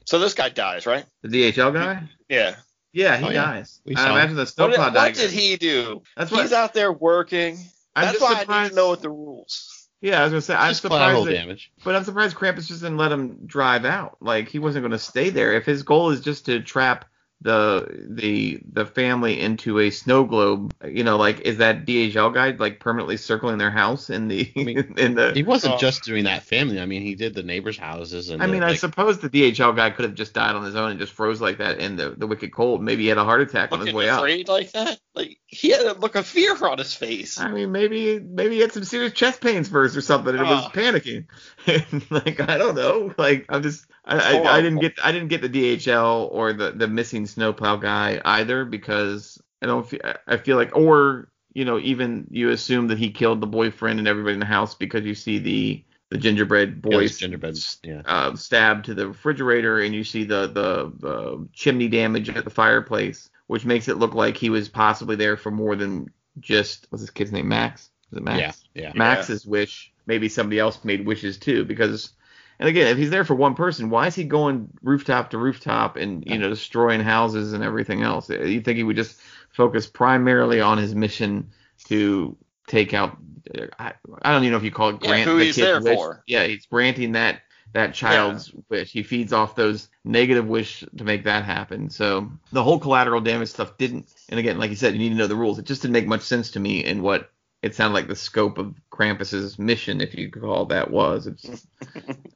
A: So this guy dies, right?
B: The DHL guy?
A: Yeah.
B: Yeah, he
C: Oh, yeah.
B: dies.
C: We
B: I
C: saw him.
B: imagine the
A: What,
B: snowplow
A: did,
B: guy.
A: what did he do?
B: That's what
A: He's out there working.
B: I'm
A: That's
B: just
A: why I need to know what the rules.
B: Yeah, I was gonna say I'm
C: Just
B: surprised
C: collateral
B: that
C: damage.
B: But I'm surprised Krampus just didn't let him drive out. Like he wasn't going to stay there. If his goal is just to trap the the the family into a snow globe, you know, like is that DHL guy like permanently circling their house in the
C: I mean,
B: in the?
C: He wasn't
A: Oh.
C: just doing that family. I mean, he did the neighbors' houses and.
B: I
C: the,
B: mean, I suppose the DHL guy could have just died on his own and just froze like that in the the wicked cold. Maybe he had a heart attack on his way out.
A: afraid like that? Like he had a look of fear on his face.
B: I mean, maybe maybe he had some serious chest pains first or something, and it was
A: Ah.
B: panicking. like I don't know. Like I'm just I, I, I didn't get I didn't get the DHL or the the missing snowplow guy either because I don't feel I feel like or you know even you assume that he killed the boyfriend and everybody in the house because you see the the gingerbread
C: yeah,
B: boy
C: gingerbread. Yeah.
B: uh, stabbed to the refrigerator, and you see the, the the chimney damage at the fireplace, which makes it look like he was possibly there for more than just what's his kid's name, Max? Is it Max?
C: Yeah. Yeah.
B: Max's wish. Maybe somebody else made wishes too, because. And again, if he's there for one person, why is he going rooftop to rooftop and you know destroying houses and everything else? You think he would just focus primarily on his mission to take out? I, I don't even know if you call it grant Yeah,
A: who
B: the
A: he's there
B: wish.
A: for.
B: Yeah, he's granting that that child's wish. He feeds off those negative wish to make that happen. So the whole collateral damage stuff didn't. And again, like you said, you need to know the rules. It just didn't make much sense to me in what it sounded like the scope of Krampus's mission, if you could call that, was. It's,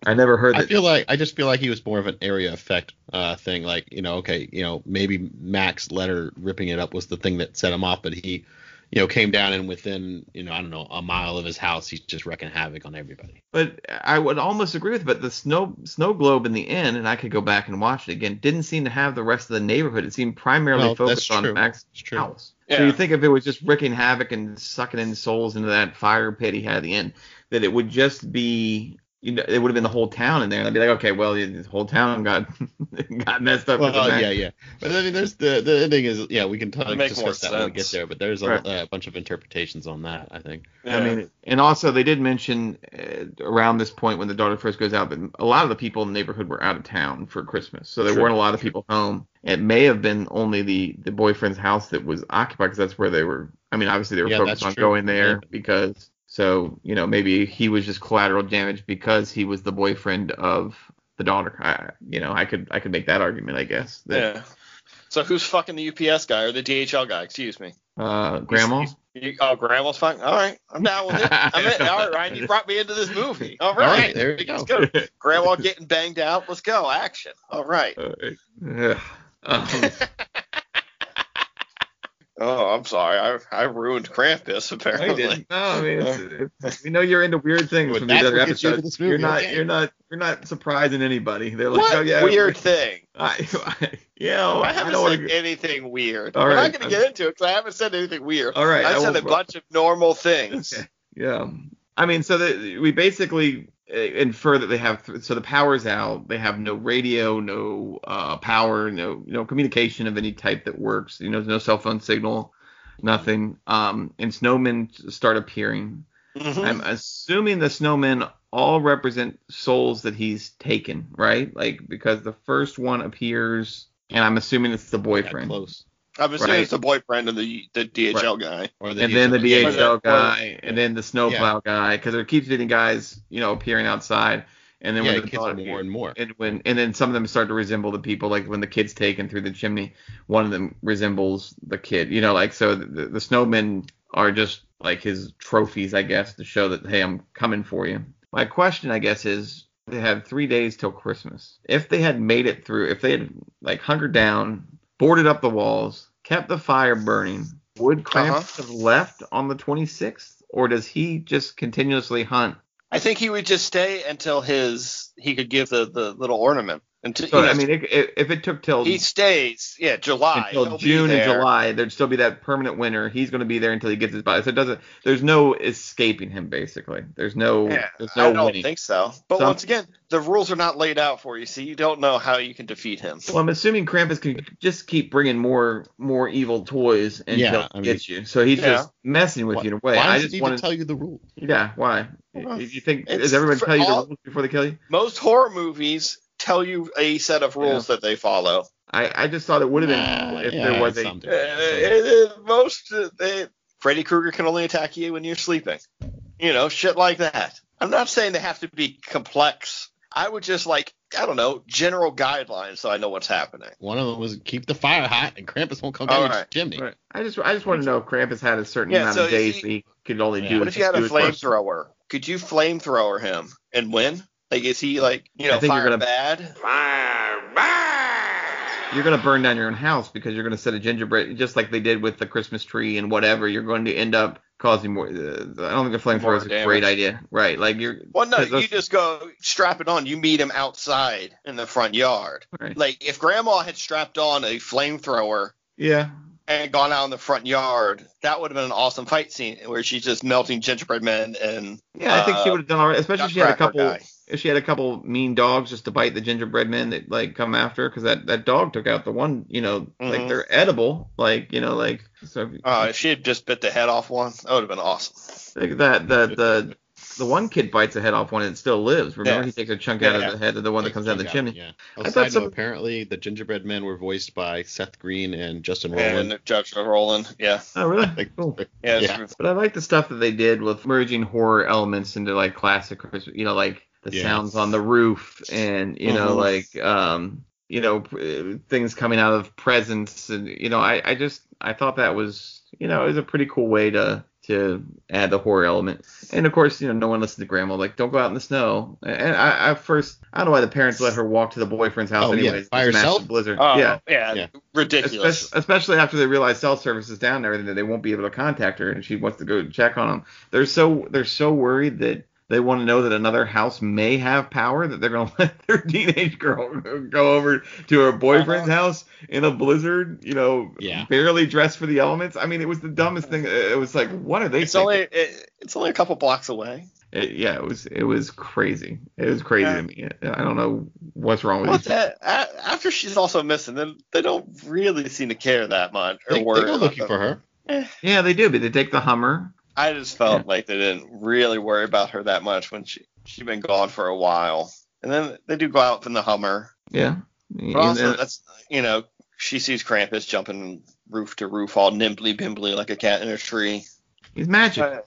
B: I never heard
C: I feel like I just feel like he was more of an area effect uh, thing. Like you know, okay, you know, maybe Max letter ripping it up was the thing that set him off, but he, you know, came down and within you know I don't know a mile of his house, he's just wrecking havoc on everybody.
B: But I would almost agree with. But the snow snow globe in the end, and I could go back and watch it again, didn't seem to have the rest of the neighborhood. It seemed primarily
C: Well,
B: focused on. Max's house.
A: Yeah.
B: So you think if it was just wreaking havoc and sucking in souls into that fire pit he had at the end, that it would just be, you know, it would have been the whole town in there. And I'd be like, okay, well, the whole town got got messed up. with the
C: Well,
B: Max.
C: yeah, yeah. But I mean, there's the the ending is yeah, we can talk,
A: Make more
C: discuss that when we get there. But there's a,
B: Right.
C: a bunch of interpretations on that. I think.
B: I mean, and also they did mention uh, around this point when the daughter first goes out that a lot of the people in the neighborhood were out of town for Christmas, so there
C: True.
B: weren't a lot of people home. It may have been only the the boyfriend's house that was occupied because that's where they were. I mean, obviously they were
C: Yeah,
B: focused on
C: true.
B: going there
C: Yeah.
B: because so you know maybe he was just collateral damage because he was the boyfriend of the daughter. I you know I could I could make that argument I guess. That,
A: yeah. So who's fucking the UPS guy or the DHL guy? Excuse me.
B: Uh, grandma.
A: He's- You, oh, grandma's fine. All right, I'm down with it. I'm in. All right, Ryan, you brought me into this movie. All
C: All
A: right,
C: right, there you go.
A: let's go. Grandma getting banged out. Let's go. Action. All right.
B: Uh. Um,
A: Oh, I'm sorry. I I ruined Krampus
B: No,
A: apparently.
B: didn't. No, I mean, it's, it's, we know you're into weird things from these other episodes.
C: You
B: are not,
C: okay.
B: you're not, you're not surprising anybody. They're like,
A: What
B: oh yeah,
A: weird thing?
B: I, I, yeah, well,
A: I
B: I,
A: haven't
B: don't
A: said
B: want to.
A: anything weird.
B: All
A: We're not going to get into it because I haven't said anything weird.
B: All right,
A: I,
B: I
A: said a bunch of normal things.
B: Okay. Yeah. I mean, so that we basically infer that they have so the power's out. They have no radio, no uh, power, no no communication of any type that works. You know, no cell phone signal, nothing. Um, and snowmen start appearing.
A: Mhm.
B: I'm assuming the snowmen all represent souls that he's taken, right? Like because the first one appears, and I'm assuming it's the boyfriend.
C: close.
A: I'm assuming
B: Right.
A: it's the boyfriend and the the DHL guy.
C: Or
B: and then the DHL
A: Or-
B: guy, and then the snowplow guy, because there keeps getting guys, you know, appearing outside, and then
C: yeah,
B: when the
C: gets
B: thought-
C: more and more.
B: and when and then some of them start to resemble the people, like when the kid's taken through the chimney, one of them resembles the kid, you know, like so the, the snowmen are just like his trophies, I guess, to show that hey, I'm coming for you. My question, I guess, is they have three days till Christmas. If they had made it through, if they had like hunkered down, boarded up the walls, kept the fire burning, would Krampus uh-huh. have left on the 26th, or does he just continuously hunt?
A: I think he would just stay until his he could give the the little ornament. Until
B: So
A: he
B: I mean, it, it, if it took till
A: he stays. Yeah, July
B: until June and. July, there'd still be that permanent winter. He's going to be there until he gets his body. So it doesn't. There's no escaping him. Basically, there's no.
A: Yeah,
B: there's no
A: I don't
B: winning.
A: think so. But
B: Some-
A: once again, the rules are not laid out for you, so you don't know how you can defeat him.
B: Well, I'm assuming Krampus can just keep bringing more more evil toys until
C: Yeah,
B: he
C: I mean-
B: gets you. So he's
A: Yeah.
B: just messing with
C: Why,
B: you in a way.
C: why
B: I just want
C: to tell you the rules?
B: Yeah, why?
A: Well,
B: you think does everyone tell you
A: all-
B: the rules before they kill you?
A: Most horror movies tell you a set of rules that they follow.
B: I, I just thought it would have been
C: Nah,
B: cool if
C: yeah,
B: there was a
C: some do.
A: Uh, it- it- most uh, they, Freddy Krueger can only attack you when you're sleeping. You know, shit like that. I'm not saying they have to be complex. I would just like I don't know general guidelines so I know what's happening.
C: One of them was keep the fire hot and Krampus won't come down
A: All
C: your chimney.
B: Right. I just I just want to know if Krampus had a certain
A: Yeah,
B: amount
A: so
B: of
A: if
B: days
A: he-
B: that he could only
C: Yeah.
B: do.
A: What if you had a
B: do his worst.
A: flamethrower? Could you flamethrower him and win? Like is he like you
B: I
A: know
B: think you're
A: fire
B: gonna-
A: bad?
B: You're gonna burn down your own house because you're gonna set a gingerbread, just like they did with the Christmas tree and whatever. You're going to end up causing more. Uh, I don't think a
A: More
B: flamethrower is a
A: damage.
B: great idea, right? Like you're.
A: Well, no,
B: 'cause those-
A: you just go strap it on. You meet him outside in the front yard.
B: Right.
A: Like if Grandma had strapped on a flamethrower
B: Yeah.
A: and gone out in the front yard, that would have been an awesome fight scene where she's just melting gingerbread men and
B: Yeah, I think she
A: uh,
B: would have done all right, especially if she had a couple.
A: guy.
B: If she had a couple mean dogs just to bite the gingerbread men that like come after, her, because that that dog took out the one, you know, like
A: Mhm.
B: they're edible, like you know, like so.
A: Uh, if she had just bit the head off one, that would have been awesome.
B: Like that the the the one kid bites the head off one and it still lives. Remember,
A: Yeah.
B: he takes a chunk out
A: Yeah.
B: of the head of the one that comes out of the
C: Check
B: chimney.
C: Yeah.
B: I thought
C: side
B: some-
C: apparently the gingerbread men were voiced by Seth Green and Justin Roiland.
A: And Judge Roland, yeah,
B: Oh, really?
C: Like,
B: cool.
A: yeah,
C: Yeah.
B: But I like the stuff that they did with merging horror elements into like classic, Christmas- you know, like the
C: Yeah.
B: sounds on the roof and you know,
A: Mhm.
B: like um, you know, things coming out of presents and you know, I I just I thought that was you know it was a pretty cool way to to add the horror element. And of course, you know, no one listened to grandma like don't go out in the snow. And I, I first I don't know why the parents let her walk to the boyfriend's house
C: Oh, yeah,
B: anyways.
C: by
B: this massive
C: herself?
B: Blizzard.
A: oh,
B: yeah.
A: yeah,
C: Yeah.
A: ridiculous.
B: Especially, especially after they realize cell service is down and everything, that they won't be able to contact her, and she wants to go check on them. They're so they're so worried that they want to know that another house may have power that they're going to let their teenage girl go over to her boyfriend's house in a blizzard, you know,
C: Yeah.
B: barely dressed for the elements. I mean, it was the dumbest thing. It was like, what are they?
A: It's
B: thinking?
A: only it, it's only a couple blocks away.
B: It- yeah, it was it was crazy. It was crazy
A: Yeah.
B: to me. I don't know what's wrong with
A: Well, that, after she's also missing, then they don't really seem to care that much or
C: They, they go looking
A: them.
C: for her. Eh.
B: Yeah, they do, but they take the Hummer.
A: I just felt like they didn't really worry about her that much when she she'd been gone for a while. And then they do go out in the Hummer.
B: Yeah.
A: But also that's you know, she sees Krampus jumping roof to roof all nimbly bimbly like a cat in a tree.
B: he's magic.
A: Uh,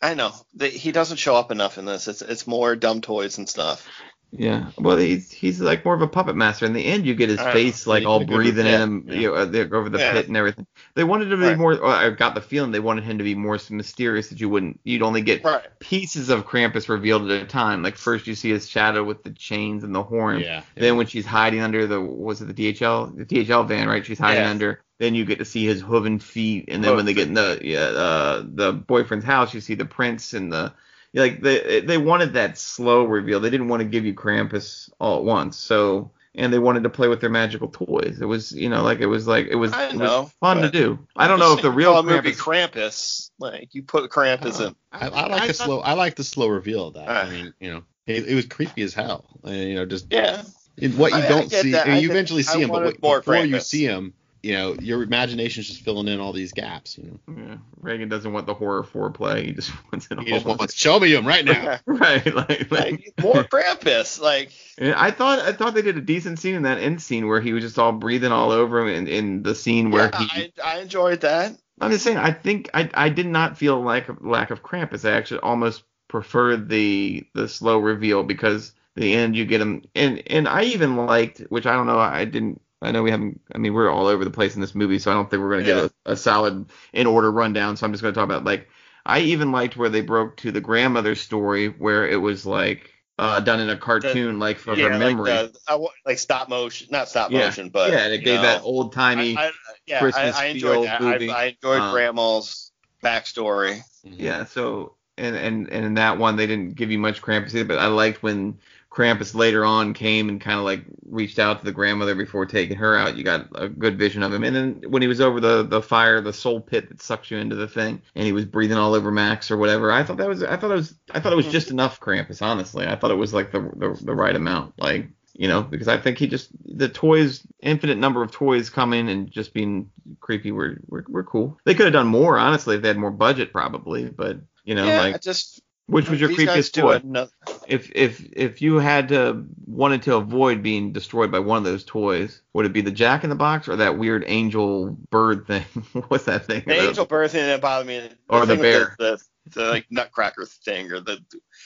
A: I know. He doesn't show up enough in this. It's it's more dumb toys and stuff.
B: Yeah, well, he's he's like more of a puppet master. In the end, you get his
A: know.
B: face like all
C: did a good
B: breathing in him,
C: yeah.
B: you know, uh, over the
A: Yeah.
B: pit and everything. They wanted him to be
A: Right.
B: more. Or I got the feeling they wanted him to be more mysterious that you wouldn't. You'd only get
A: Right.
B: pieces of Krampus revealed at a time. Like first you see his shadow with the chains and the horn.
C: Yeah.
B: Then when she's hiding under the was it the DHL the DHL van right? She's hiding
A: Yeah.
B: under. then you get to see his hooven feet, and then when they get in the yeah uh, the boyfriend's house, you see the prints and the like they they wanted that slow reveal. They didn't want to give you Krampus all at once. So and they wanted to play with their magical toys. It was you know like it was like it was,
A: I
B: it was fun to do. I don't know if the real
A: Call a movie
B: Krampus.
A: Krampus, like you put Krampus in.
C: I, I like
B: I
C: the
B: thought-
C: slow. I like the slow reveal of that.
A: Uh.
C: I mean, you know, it, it was creepy as hell. And, you know, just
A: Yeah.
C: in what you
A: I- I
C: don't
A: get
C: see.
A: that.
C: I
A: I
C: you
A: get-
C: eventually
A: I
C: see him, but
A: wanted
C: wait,
A: more
C: before you see him, you know, your imagination's just filling in all these gaps. You know,
B: Yeah, Reagan doesn't want the horror foreplay. He just wants it
C: he just wants show me him right now.
B: right, like, like
A: like more Krampus. Like
B: I thought I thought they did a decent scene in that end scene where he was just all breathing all over him in, in the scene where
A: yeah,
B: he.
A: I, I enjoyed that.
B: I'm just saying I think I I did not feel lack of lack of Krampus. I actually almost preferred the the slow reveal because the end you get him and and I even liked which I don't know I didn't I know we haven't I mean we're all over the place in this movie so I don't think we're gonna
A: Yeah.
B: get a, a solid in order rundown so I'm just gonna talk about like I even liked where they broke to the grandmother story where it was like uh, done in a cartoon like from
A: yeah,
B: her memory.
A: like the, I, like stop motion, not stop
B: Yeah.
A: motion, but
B: yeah, and it gave
A: know,
B: that old timey.
A: I, I, yeah, I,
B: Christmas
A: I enjoyed
B: feel
A: that.
B: movie.
A: I, I enjoyed
B: Um,
A: Grandma's backstory.
B: Yeah, so and and and in that one they didn't give you much Krampus either, but I liked when Krampus later on came and kind of like reached out to the grandmother before taking her out. You got a good vision of him. And then when he was over the the fire, the soul pit that sucks you into the thing, and he was breathing all over Max or whatever, I thought that was I thought it was I thought it was just enough Krampus. Honestly, I thought it was like the the, the right amount. Like you know, because I think he just the toys, infinite number of toys coming and just being creepy were were, were cool. They could have done more, honestly, if they had more budget, probably. But you know,
A: yeah, I
B: like
A: just
B: which was your
A: these
B: creepiest toy?
A: enough-
B: If if if you had to wanted to avoid being destroyed by one of those toys, would it be the Jack in the Box or that weird angel bird thing? What's that thing?
A: The angel bird thing that bothered me.
B: Or the bear.
A: The, the, the like nutcracker thing or the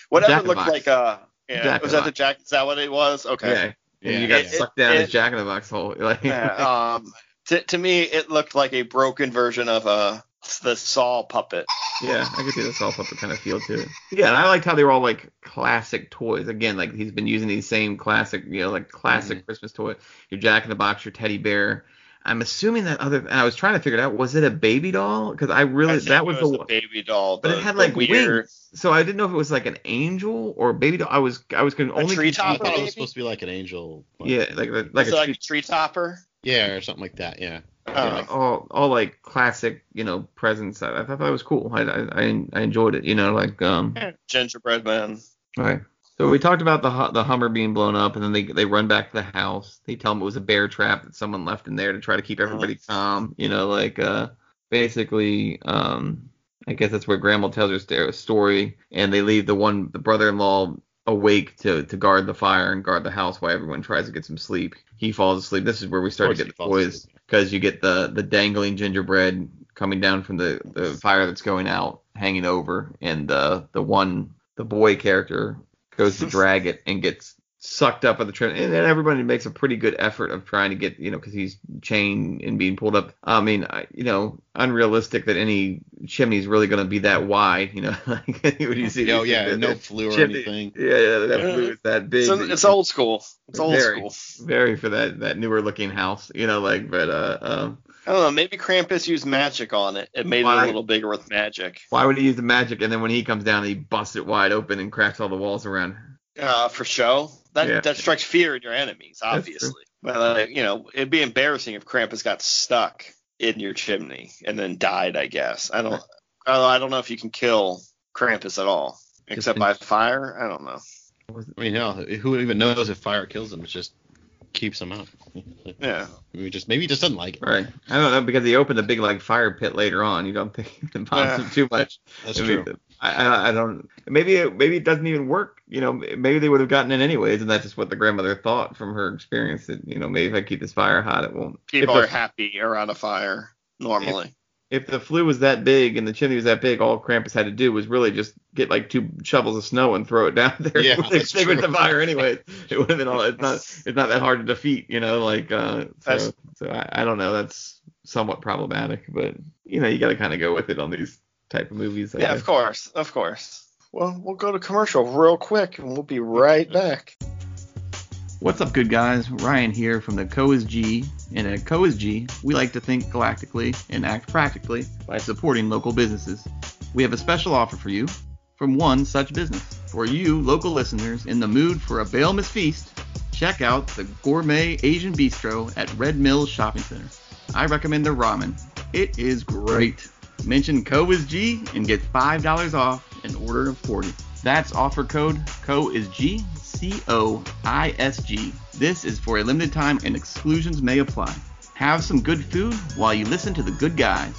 A: whatever
B: Jack in
A: looked
B: Box.
A: like uh yeah
B: Jack in
A: was
B: the
A: that the
B: Box.
A: Jack? Is that what it was? Okay.
B: Yeah. And
C: Yeah.
B: you got
A: It-
B: sucked
A: it-
B: down
A: it-
B: his Jack in the Box hole. Like,
A: Yeah, um, to, to me, it looked like a broken version of uh, the Saw puppet.
B: Yeah, I could see the Saw puppet kind of feel to it. Yeah, and I liked how they were all like classic toys. Again, like he's been using these same classic, you know, like classic mm-hmm. Christmas toy. Your Jack in the Box, your teddy bear. I'm assuming that other. And I was trying to figure it out. Was it a baby doll? Because I
A: I
B: really
A: think
B: that
A: it
B: was,
A: was
B: the
A: the baby doll.
B: But
A: the-
B: it had like
A: weird,
B: wings, so I didn't know if it was like an angel or a baby doll. I was I was gonna only
A: tree
C: I
A: topper,
C: thought it was supposed to be like an angel. like-
B: Yeah, like like, like a
A: like
B: tree,
A: a tree topper.
C: yeah, or something like that. Yeah.
A: Oh.
B: all all like classic, you know, presents. I, I thought that was cool. I, I I enjoyed it. You know, like um.
A: Gingerbread man.
B: Right. So we talked about the the Hummer being blown up, and then they they run back to the house. They tell them it was a bear trap that someone left in there to try to keep everybody calm. You know, like uh, basically, um, I guess that's where Grandma tells her story, and they leave the one the brother-in-law awake to to guard the fire and guard the house while everyone tries to get some sleep. He falls asleep. This is where we start to get the toys because you get the the dangling gingerbread coming down from the the fire that's going out, hanging over, and the the one the boy character goes to drag it and gets sucked up by the train, and then everybody makes a pretty good effort of trying to get you know because he's chained and being pulled up. I mean, I, you know, unrealistic that any chimney's really going to be that wide. You know, like when you see
C: Oh yeah,
B: things,
C: no
B: that-
C: flue or
B: chimney-
C: anything.
B: Yeah, yeah, that blue is that big.
A: It's, it's old school. It's old
B: very,
A: school.
B: Very for that that newer looking house, you know, like but uh, um,
A: I don't know. Maybe Krampus used magic on it. It made it a little bigger with magic.
B: why would he use the magic and then when he comes down he busts it wide open and cracks all the walls around?
A: Uh, for show. That
B: Yeah.
A: that strikes fear in your enemies, obviously. But uh, you know, it'd be embarrassing if Krampus got stuck in your chimney and then died. I guess. I don't. I I don't know if you can kill Krampus at all, except by fire. I don't know.
C: I mean, hell, who even knows if fire kills him? It just keeps him out.
A: Yeah.
C: Maybe just maybe he just doesn't like it.
B: Right. I don't know because he opened a big like fire pit later on. You don't think it bothers
A: Yeah.
B: him too much.
C: That's
B: I mean,
C: true.
B: I, I I don't. Maybe it, maybe it doesn't even work. You know, maybe they would have gotten it anyways, and that's just what the grandmother thought from her experience. That you know, maybe if I keep this fire hot, it won't.
A: People
B: if
A: are
B: the,
A: happy around a fire normally.
B: if the flue was that big and the chimney was that big, all Krampus had to do was really just get like two shovels of snow and throw it down there.
C: Yeah,
B: it would
C: that's
B: extinguish
C: true.
B: the fire anyways. It would have been all. It's not. It's not that hard to defeat. You know, like uh. So, so I, I don't know. That's somewhat problematic, but you know, you got to kind of go with it on these type of movies. I
A: Yeah,
B: guess.
A: of course, of course. Well, we'll go to commercial real quick, and we'll be right back.
B: What's up, good guys? Ryan here from the Co is G, and at Co is G, we like to think galactically and act practically by supporting local businesses. We have a special offer for you from one such business. For you, local listeners, in the mood for a Bailmas feast, check out the Gourmet Asian Bistro at Red Mills Shopping Center. I recommend their ramen. It is great. Mention Co is G and get $5 off an order of 40. That's offer code CO is G C O I S G. This is for a limited time and exclusions may apply. Have some good food while you listen to the good guys.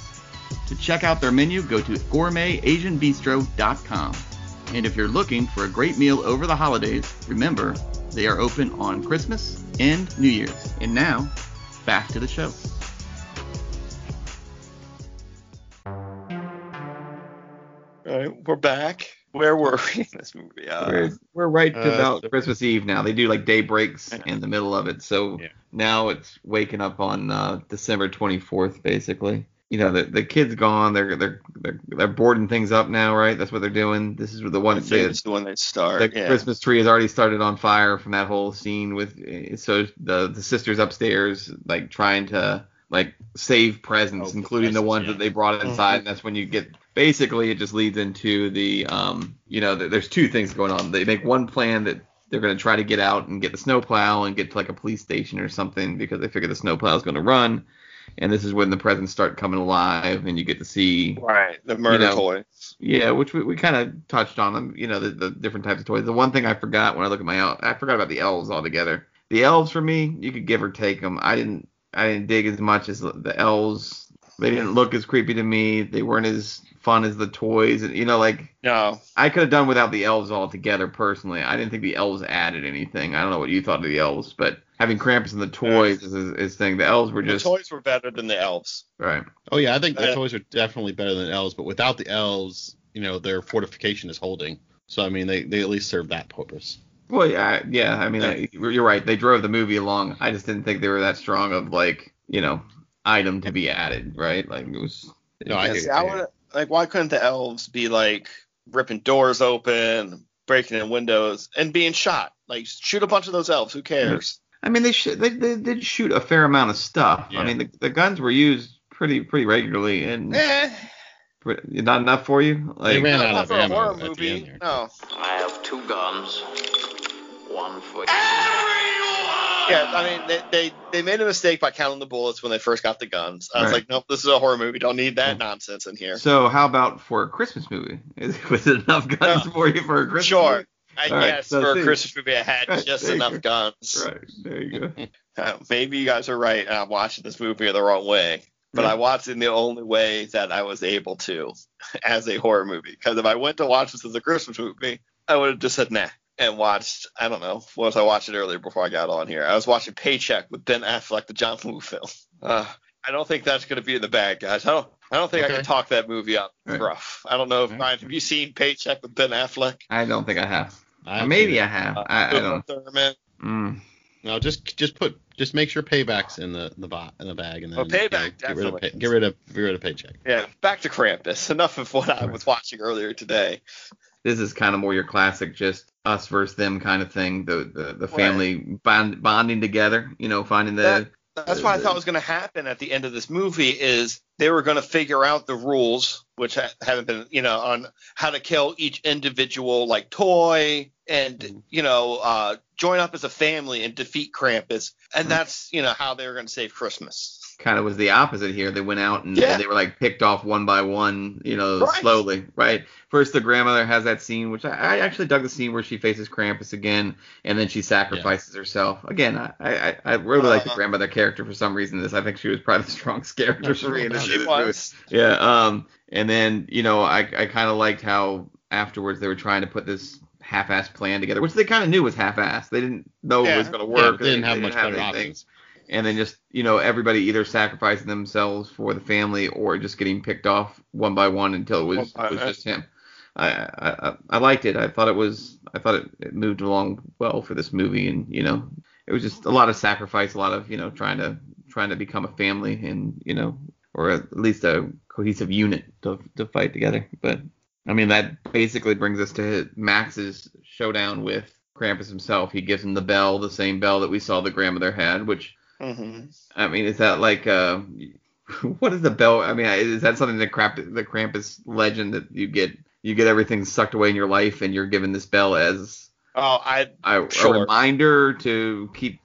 B: To check out their menu, go to gourmetasianbistro.com. And if you're looking for a great meal over the holidays, remember they are open on Christmas and New Year's. And now, back to the show.
A: All right, we're back. Where were we in this movie? Uh,
B: we're, we're right
C: uh,
B: about
C: so-
B: Christmas Eve now. They do like day breaks in the middle of it. So
C: Yeah.
B: now it's waking up on uh, December 24th, basically. You know, the, the kid's gone. They're, they're they're they're boarding things up now, right? That's what they're doing. This is the one.
A: think
B: The,
A: the one they start.
B: the
A: yeah.
B: Christmas tree has already started on fire from that whole scene with. So the the sisters upstairs like trying to like save presents,
C: Oh,
B: including the ones
C: yeah.
B: that they brought inside. And that's when you get basically it just leads into the um you know there's two things going on. They make one plan that they're going to try to get out and get the snowplow and get to like a police station or something because they figure the snowplow is going to run. And this is when the presents start coming alive and you get to see
A: Right, the murder
B: know,
A: toys.
B: yeah, which we, we kind of touched on them, you know, the, the different types of toys. The one thing I forgot when I look at my el- I forgot about the elves altogether. The elves for me, you could give or take them. I didn't I didn't dig as much as the elves. They didn't look as creepy to me. They weren't as fun as the toys. And you know, like
A: No,
B: I could have done without the elves altogether personally. I didn't think the elves added anything. I don't know what you thought of the elves, but having Krampus and the toys is is, is thing. The elves were
A: the
B: just the
A: toys were better than the elves.
B: right.
C: Oh yeah, I think the
A: Uh,
C: toys are definitely better than elves, but without the elves, you know, their fortification is holding. So I mean, they, they at least serve that purpose.
B: Well, yeah, yeah. I mean, I, you're right. They drove the movie along. I just didn't think they were that strong of like, you know, item to be added, right? Like it was.
C: No, I
A: Yeah, see, I
C: I
A: would like why couldn't the elves be like ripping doors open, breaking in windows, and being shot? Like shoot a bunch of those elves. Who cares?
B: I mean, they sh- they, they did shoot a fair amount of stuff.
C: Yeah.
B: I mean, the, the guns were used pretty pretty regularly, and
A: Eh,
B: pre- not enough for you.
C: They
B: Like,
C: ran
A: not
C: out of
A: for a horror movie. No.
F: I have two guns. One for
A: Yeah, I mean they, they they made a mistake by counting the bullets when they first got the guns. I was
B: Right.
A: like, nope, this is a horror movie. Don't need that nonsense in here.
B: so how about for a Christmas movie? Is, was it enough guns
A: No.
B: for you for a Christmas
A: Sure.
B: movie?
A: I
B: All right,
A: guess
B: so
A: for a Christmas movie, I had
B: Right,
A: just enough
B: go.
A: guns.
B: Right there you go.
A: Uh, maybe you guys are right, and I'm watching this movie the wrong way. But
B: Yeah.
A: I watched it in the only way that I was able to, as a horror movie. Because if I went to watch this as a Christmas movie, I would have just said nah and watched. I don't know. What was I watching earlier before I got on here? I was watching Paycheck with Ben Affleck, the John Woo film. Uh, I don't think that's going to be in the bag, guys. I don't. I don't think I can talk that movie up
B: Right.
A: rough. I don't know if
C: Right.
A: Ryan, have you seen Paycheck with Ben Affleck?
B: I don't think I have.
C: I
B: Maybe
C: think-
B: I have.
A: Uh,
B: I, I don't.
A: Thurman.
B: Mm.
C: No, just just put just make sure paybacks in the the bo- in the bag and then
A: Oh, payback,
C: yeah, get rid of pay, get rid of get rid of paycheck.
A: Yeah, back to Krampus. Enough of what I was watching earlier today.
B: this is kind of more your classic just us versus them kind of thing the the, the family bond, bonding together you know finding the
A: That- That's what I
B: the-
A: thought was going to happen at the end of this movie is they were going to figure out the rules, which ha- haven't been, you know, on how to kill each individual like toy and
B: Mm-hmm.
A: you know uh, join up as a family and defeat Krampus, and
B: Mhm.
A: that's you know how they were going to save Christmas.
B: Kind of was the opposite here they went out and,
A: Yeah.
B: and they were like picked off one by one you know
A: Right.
B: slowly right first the grandmother has that scene which I, I actually dug the scene where she faces Krampus again and then she sacrifices herself again I I, I really like the
A: Uh-huh.
B: grandmother character for some reason this I think she was probably the strongest character for me in this,
A: She
B: in movie.
A: was.
B: Yeah. Um. And then you know I I kind of liked how afterwards they were trying to put this half-assed plan together, which they kind of knew was half-assed. They didn't know it was going to
C: Yeah,
B: work.
C: they didn't have much better
B: anything.
C: options.
B: And then just you know everybody either sacrificing themselves for the family or just getting picked off one by one until it was
A: by
B: was
A: one.
B: just him. I, I I- I liked it. I thought it was I thought it, it moved along well for this movie, and you know it was just a lot of sacrifice, a lot of you know trying to trying to become a family, and you know or at least a cohesive unit to to fight together. But I mean that basically brings us to Max's showdown with Krampus himself. He gives him the bell, the same bell that we saw the grandmother had. Which
A: hmm
B: I mean, is that like uh, what is the bell? I mean, is that something that crap the Krampus legend that you get you get everything sucked away in your life and you're given this bell as
A: Oh, I
B: a, a
A: Sure.
B: reminder to keep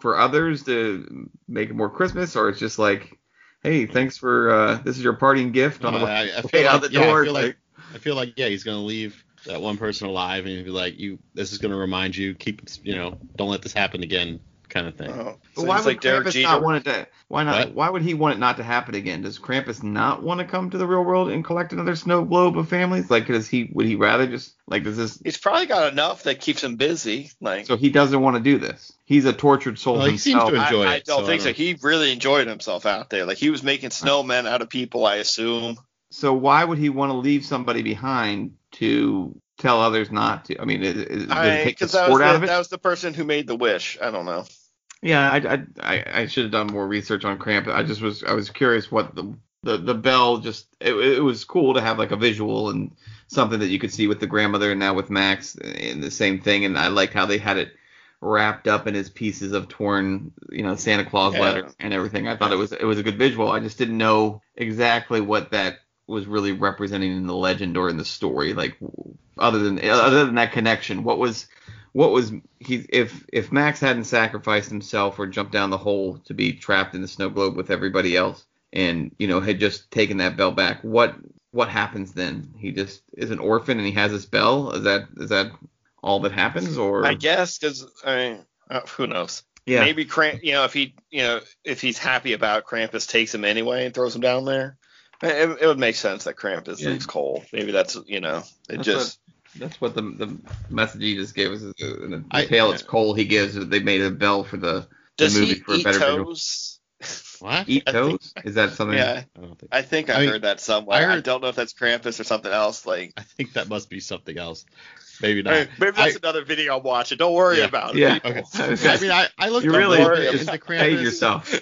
B: for others to make it more Christmas, or it's just like, hey, thanks for uh, this is your parting gift on the
C: Uh,
B: way,
C: I, feel
B: out
C: like,
B: the
C: yeah,
B: door.
C: I feel like, I feel like yeah, he's gonna leave that one person alive and he'll be like, you, this is gonna remind you, keep, you know, don't let this happen again, kind of thing.
A: oh,
B: but
A: so
B: why would
A: like Derek
B: Krampus
A: Jeter.
B: not want it to? Why not?
C: What?
B: Why would he want it not to happen again? Does Krampus not want to come to the real world and collect another snow globe of families? Like, does he? Would he rather just like? Does this?
A: He's probably got enough that keeps him busy. Like
B: So he doesn't want to do this. He's a tortured soul
C: Well, he seems to enjoy
A: I, I don't
C: so
A: think
C: I
A: so.
C: don't-
A: He really enjoyed himself out there. Like he was making snowmen out of people, I assume.
B: So why would he want to leave somebody behind to tell others not to? I mean, is, is, does it take the
A: Because that was
B: sport out of it?
A: that was the person who made the wish. I don't know.
B: Yeah, I, I, I, should have done more research on Krampus. I just was I was curious what the the, the bell just it, it was cool to have like a visual and something that you could see with the grandmother and now with Max and the same thing and I liked how they had it wrapped up in his pieces of torn you know Santa Claus
A: Yeah.
B: letter and everything. I thought it was it was a good visual. I just didn't know exactly what that was really representing in the legend or in the story like other than other than that connection what was what was he if if Max hadn't sacrificed himself or jumped down the hole to be trapped in the snow globe with everybody else and you know had just taken that bell back what what happens then he just is an orphan and he has this bell is that is that all that happens or
A: I guess because I mean, uh, who knows?
B: yeah
A: Maybe Kramp, you know, if he, you know, if he's happy about Krampus takes him anyway and throws him down there. It, it would make sense that Krampus
B: Yeah.
A: leaves Cole. Maybe that's, you know, it
B: That's
A: just.
B: That's what the the message he just gave us is uh, the, the
C: I-
B: tale it's Cole he gives they made a bell for the, the movie for a
A: eat
B: better visual.
A: toes?
C: What?
B: eat toes is that something
A: Yeah,
C: I don't think.
A: I think I,
C: I mean,
A: heard that somewhere.
C: I
A: I, don't know if that's Krampus or something else. Like,
C: I think that must be something else. Maybe not.
A: Hey, maybe that's
C: I-
A: another video I'm watching. Don't worry
C: Yeah.
A: about it.
B: yeah
A: people.
C: Okay. I mean, I, I looked.
B: you really
C: the-
A: worry
C: is the
B: paid yourself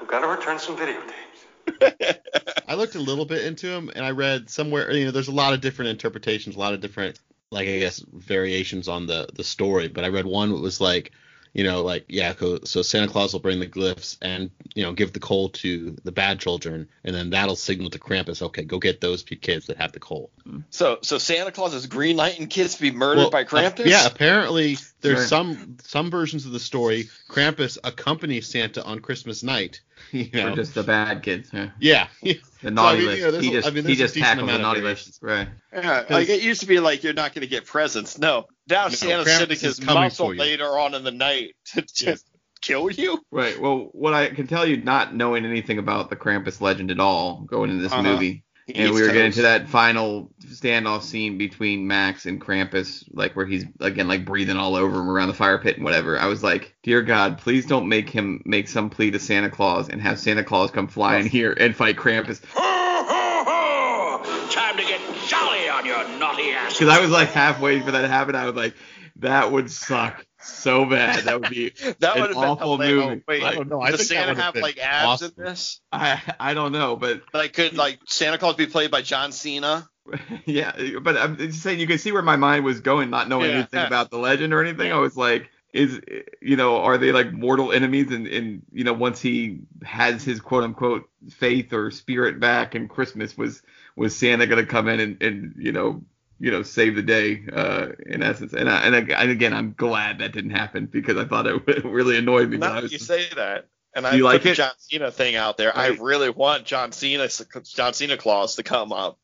F: We've got to return some videotapes.
C: I looked a little bit into him, and I read somewhere. You know, there's a lot of different interpretations, a lot of different, like I guess, variations on the the story. But I read one that was like, you know, like yeah, so Santa Claus will bring the glyphs and you know give the coal to the bad children, and then that'll signal to Krampus, okay, go get those kids that have the coal.
A: So, so Santa Claus is green lighting kids to be murdered by
C: uh,
A: Krampus?
C: yeah, apparently there's
B: Right.
C: some some versions of the story. Krampus accompanies Santa on Christmas night. You know,
B: or just the bad kids yeah.
C: yeah.
B: the naughty
C: I mean,
B: list
C: you know,
B: he just
C: I mean,
B: he just tackled the naughty list right
A: Yeah, like it used to be like you're not going to get presents. No, now Santa's
C: Krampus
A: sending
C: is
A: his
C: coming
A: muscle
C: for you.
A: later on in the night to just
C: Yes.
A: kill you.
B: Right. Well, what I can tell you, not knowing anything about the Krampus legend at all, going into this
A: Uh-huh.
B: movie,
A: He
B: and we were getting to that final standoff scene between Max and Krampus, like where he's again like breathing all over him around the fire pit and whatever. I was like, dear God, please don't make him make some plea to Santa Claus and have Santa Claus come flying here and fight Krampus.
E: Time to get jolly on your naughty ass.
B: Because I was like halfway for that to happen. I was like, that would suck so bad. That would be
A: That
B: an
A: would have been
B: awful
A: hilarious.
B: movie.
A: Wait,
C: I don't know. I
A: does Santa
C: would've
A: like abs
C: awesome.
A: in this?
B: I I don't know, but
A: Like could like Santa Claus be played by John Cena?
B: yeah, but I'm just saying you can see where my mind was going, not knowing
A: Yeah.
B: anything about the legend or anything. I was like, is you know, are they like mortal enemies? And and you know, once he has his quote unquote faith or spirit back, and Christmas was was Santa gonna come in and and you know you know save the day uh in essence and I, and, ag- and again i'm glad that didn't happen because i thought it would really annoyed me but
A: Now that you
B: just-
A: say that, and I
B: you
A: put
B: like
A: the
B: it?
A: John Cena thing out there. I really want John Cena, John Cena Claus to come up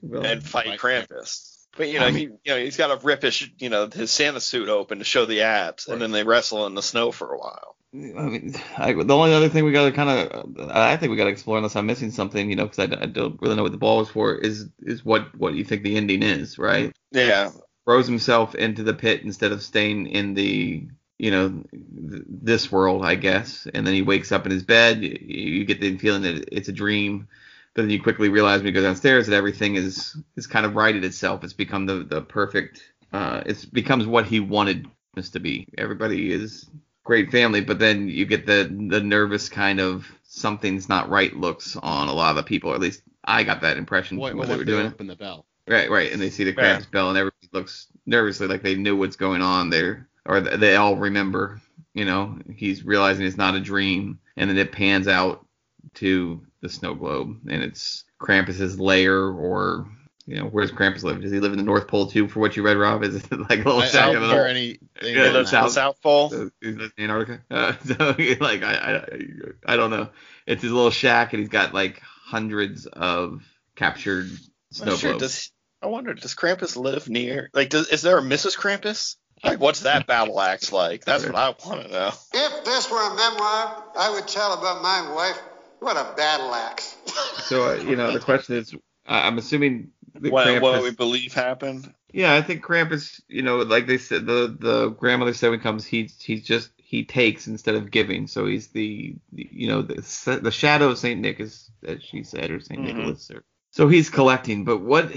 B: well,
A: and fight
C: Fight
A: Krampus. But you know,
B: I
A: he you know he's got to rip his you know his Santa suit open to show the abs, and then they wrestle in the snow for a while.
B: I mean, I, the only other thing we got to kind of, I think we got to explore, unless I'm missing something, you know, because I, I don't really know what the ball is for, is is what what you think the ending is, right?
A: Yeah,
B: Throws himself into the pit instead of staying in the, you know, th- this world, I guess, and then he wakes up in his bed. You, you get the feeling that it's a dream, but then you quickly realize when you go downstairs that everything is is kind of righted itself. It's become the the perfect. Uh, it becomes what he wanted this to be. Everybody is great family, but then you get the the nervous kind of something's not right looks on a lot of the people. Or at least I got that impression
C: What,
B: from
C: what
B: what they were
C: if they
B: doing.
C: open the bell?
B: Right, right. And they see the
A: Yeah.
B: Krampus bell, and everybody looks nervously like they knew what's going on there, or they all remember. You know, he's realizing it's not a dream, and then it pans out to the snow globe, and it's Krampus's lair, or you know, where's Krampus live? Does he live in the North Pole too? For what you read, Rob, is it like a little
C: I, I
B: shack in
C: don't
B: the
C: hear anything.
B: Yeah,
A: He lives
C: that.
A: South Pole.
B: So, is that Antarctica? Uh, so like I, I I don't know. It's his little shack, and he's got like hundreds of captured snow
A: I'm sure, does I wonder does Krampus live near? Like, does, is there a Mrs. Krampus? Like, what's that battle axe like? That's what I want to know.
G: If this were a memoir, I would tell about my wife. What a battle axe.
B: So uh, you know, the question is, I- I'm assuming the
A: What,
B: Krampus.
A: what we believe happened.
B: yeah, I think Krampus. You know, like they said, the the grandmother said when he comes, he he's just he takes instead of giving. So he's the, you know the the shadow of Saint Nick is as she said or saint
A: Mhm.
B: Nicholas. Or, so he's collecting. But what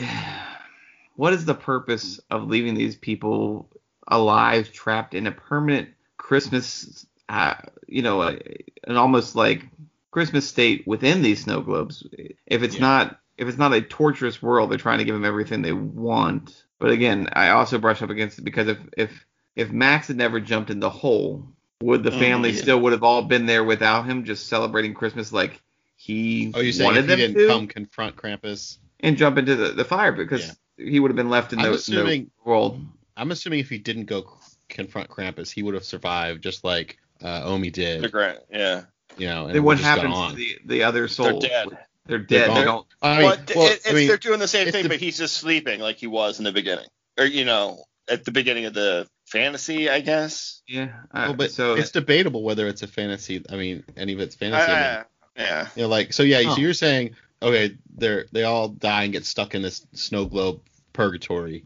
B: what is the purpose of leaving these people alive, trapped in a permanent Christmas? Uh, you know, a, an almost like Christmas state within these snow globes. If it's
C: Yeah.
B: not if it's not a torturous world, they're trying to give them everything they want. But again, I also brush up against it because if if if Max had never jumped in the hole, would the
A: Mhm.
B: family
A: Yeah.
B: still would have all been there without him, just celebrating Christmas like he
C: Oh, you saying
B: wanted
C: if he
B: them
C: didn't
B: to,
C: come confront Krampus?
B: and jump into the, the fire because he would have been left in
C: I'm
B: the, in the world.
C: I'm assuming if he didn't go confront Krampus, he would have survived just like uh, Omi did.
A: The grand, yeah.
C: you know, and
B: Then
C: it
B: what
C: would've
B: happens to the, the other souls?
A: dead.
B: They're dead.
C: gone.
B: They don't.
C: I mean,
A: well, it-
C: well,
A: it's,
C: I mean,
A: they're doing the same thing,
C: the-
A: but he's just sleeping like he was in the beginning, or you know, at the beginning of the fantasy, I guess.
B: Yeah.
C: well,
B: Uh,
C: but
B: so
C: it's debatable whether it's a fantasy. I mean, any of it's fantasy. I mean,
A: Uh, yeah.
C: you know, like so. Yeah.
B: Oh.
C: So you're saying, okay, they're they all die and get stuck in this snow globe purgatory,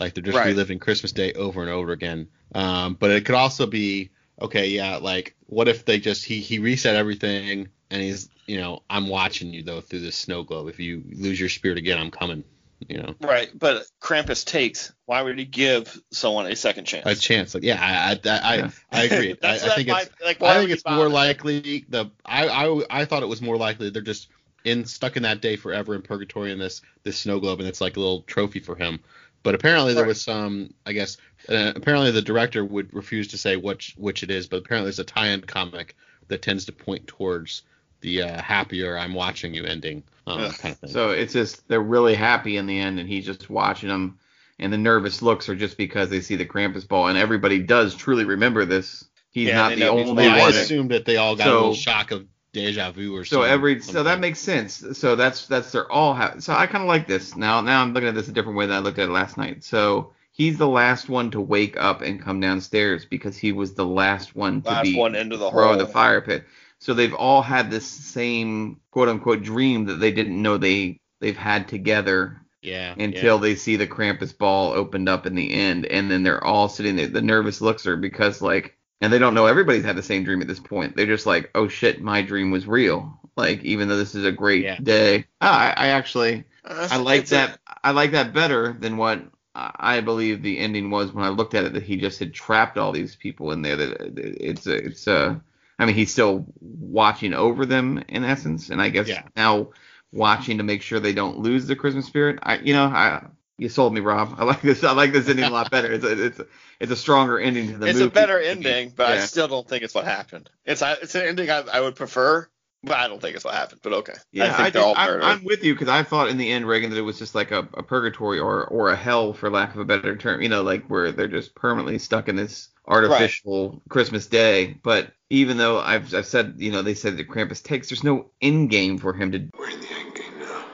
C: like they're just
A: Right.
C: reliving Christmas Day over and over again. Um, but it could also be, okay, yeah, like what if they just he he reset everything and he's you know I'm watching you though through this snow globe. If you lose your spirit again, I'm coming. You know.
A: Right, but Krampus takes. Why would he give someone a second chance?
C: a chance. Like, yeah, I I I, I agree. I,
A: That's-
C: I think
A: that's
C: it's
A: like, why
C: I think it's more likely the I, I I thought it was more likely they're just in stuck in that day forever in purgatory in this this snow globe and it's like a little trophy for him. But apparently there
A: Right.
C: was some I guess uh, apparently the director would refuse to say which which it is, but apparently there's a tie-in comic that tends to point towards the uh, happier I'm watching you ending um, kind of thing.
B: So it's just they're really happy in the end, and he's just watching them. And the nervous looks are just because they see the Krampus ball, and everybody does truly remember this. He's
A: Yeah,
B: not the
A: know
B: only
C: yeah, I
B: one.
A: watching.
C: assumed that they all got a little shock of deja vu or
B: So
C: something.
B: every so that makes sense. So that's that's they're all ha- so I kind of like this now. Now I'm looking at this a different way than I looked at it last night. So he's the last one to wake up and come downstairs because he was the last one to
A: Last
B: be
A: one into the
B: thrown in
A: hole.
B: the fire pit. So they've all had this same quote unquote dream that they didn't know they they've had together
C: yeah
B: until they see the Krampus ball opened up in the end, and then they're all sitting there. The nervous looks are because like, and they don't know everybody's had the same dream at this point. They're just like, oh shit, my dream was real. Like even though this is a great
C: Yeah.
B: day, Ah, I, I actually
A: Uh,
B: I like that. I like that better than what I I believe the ending was when I looked at it. That he just had trapped all these people in there. That it's a, it's a. I mean, he's still watching over them in essence, and I guess
C: Yeah.
B: now watching to make sure they don't lose the Christmas spirit. I, you know, I you sold me, Rob. I like this. I like this ending a lot better. It's a, it's a, it's a stronger ending to the
A: it's
B: movie.
A: a better ending, but I still don't think it's what happened. It's a- it's an ending I, I would prefer, but I don't think it's what happened. But okay,
B: Yeah,
A: I
B: I
A: think they're all
B: am
A: murdered.
B: I'm with you because I thought in the end, Reagan, that it was just like a, a purgatory or or a hell, for lack of a better term. You know, like where they're just permanently stuck in this artificial Christmas day. But even though I've I've said, you know, they said that Krampus takes, there's no end game for him to.
G: We're in the end game now.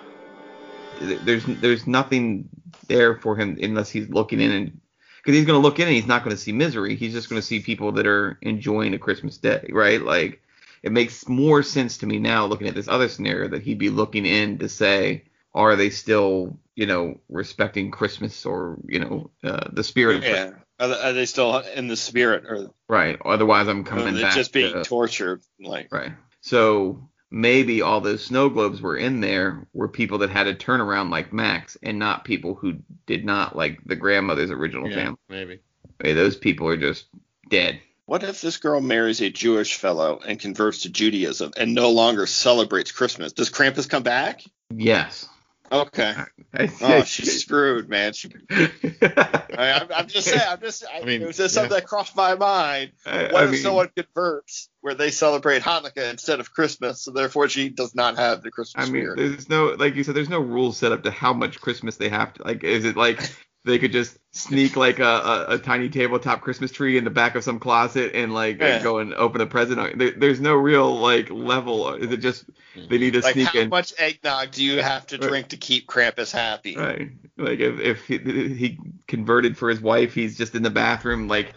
B: There's there's nothing there for him unless he's looking in and. Because he's going to look in and he's not going to see misery. He's just going to see people that are enjoying a Christmas day, right? Like, it makes more sense to me now looking at this other scenario that he'd be looking in to say, are they still, you know, respecting Christmas or, you know, uh, the spirit of Christmas?
A: yeah, are, they- still in the spirit, or
B: Right. Otherwise, I'm coming back.
A: just being
B: to-
A: tortured? Like,
B: right. So maybe all those snow globes were in there were people that had a turnaround like Max and not people who did not like the grandmother's original
C: yeah,
B: family.
C: maybe.
B: Hey, those people are just dead.
A: What if this girl marries a Jewish fellow and converts to Judaism and no longer celebrates Christmas? Does Krampus come back?
B: Yes.
A: Okay. Oh, she's screwed, man. She, I, I'm, I'm just saying. I'm just. I,
C: I mean,
A: it was just something that crossed my mind. What
B: I
A: if
B: mean,
A: someone converts where they celebrate Hanukkah instead of Christmas, so therefore she does not have the Christmas
B: I mean,
A: spirit?
B: there's no like you said, there's no rules set up to how much Christmas they have to. Like, is it like they could just sneak like a, a, a tiny tabletop Christmas tree in the back of some closet and like
A: Yeah.
B: go and open a present? There, there's no real like level. Is it just mm-hmm. they need to
A: Like,
B: sneak
A: how
B: in?
A: How much eggnog do you have to
B: Right.
A: drink to keep Krampus happy?
B: Right. Like if if he, he converted for his wife, he's just in the bathroom like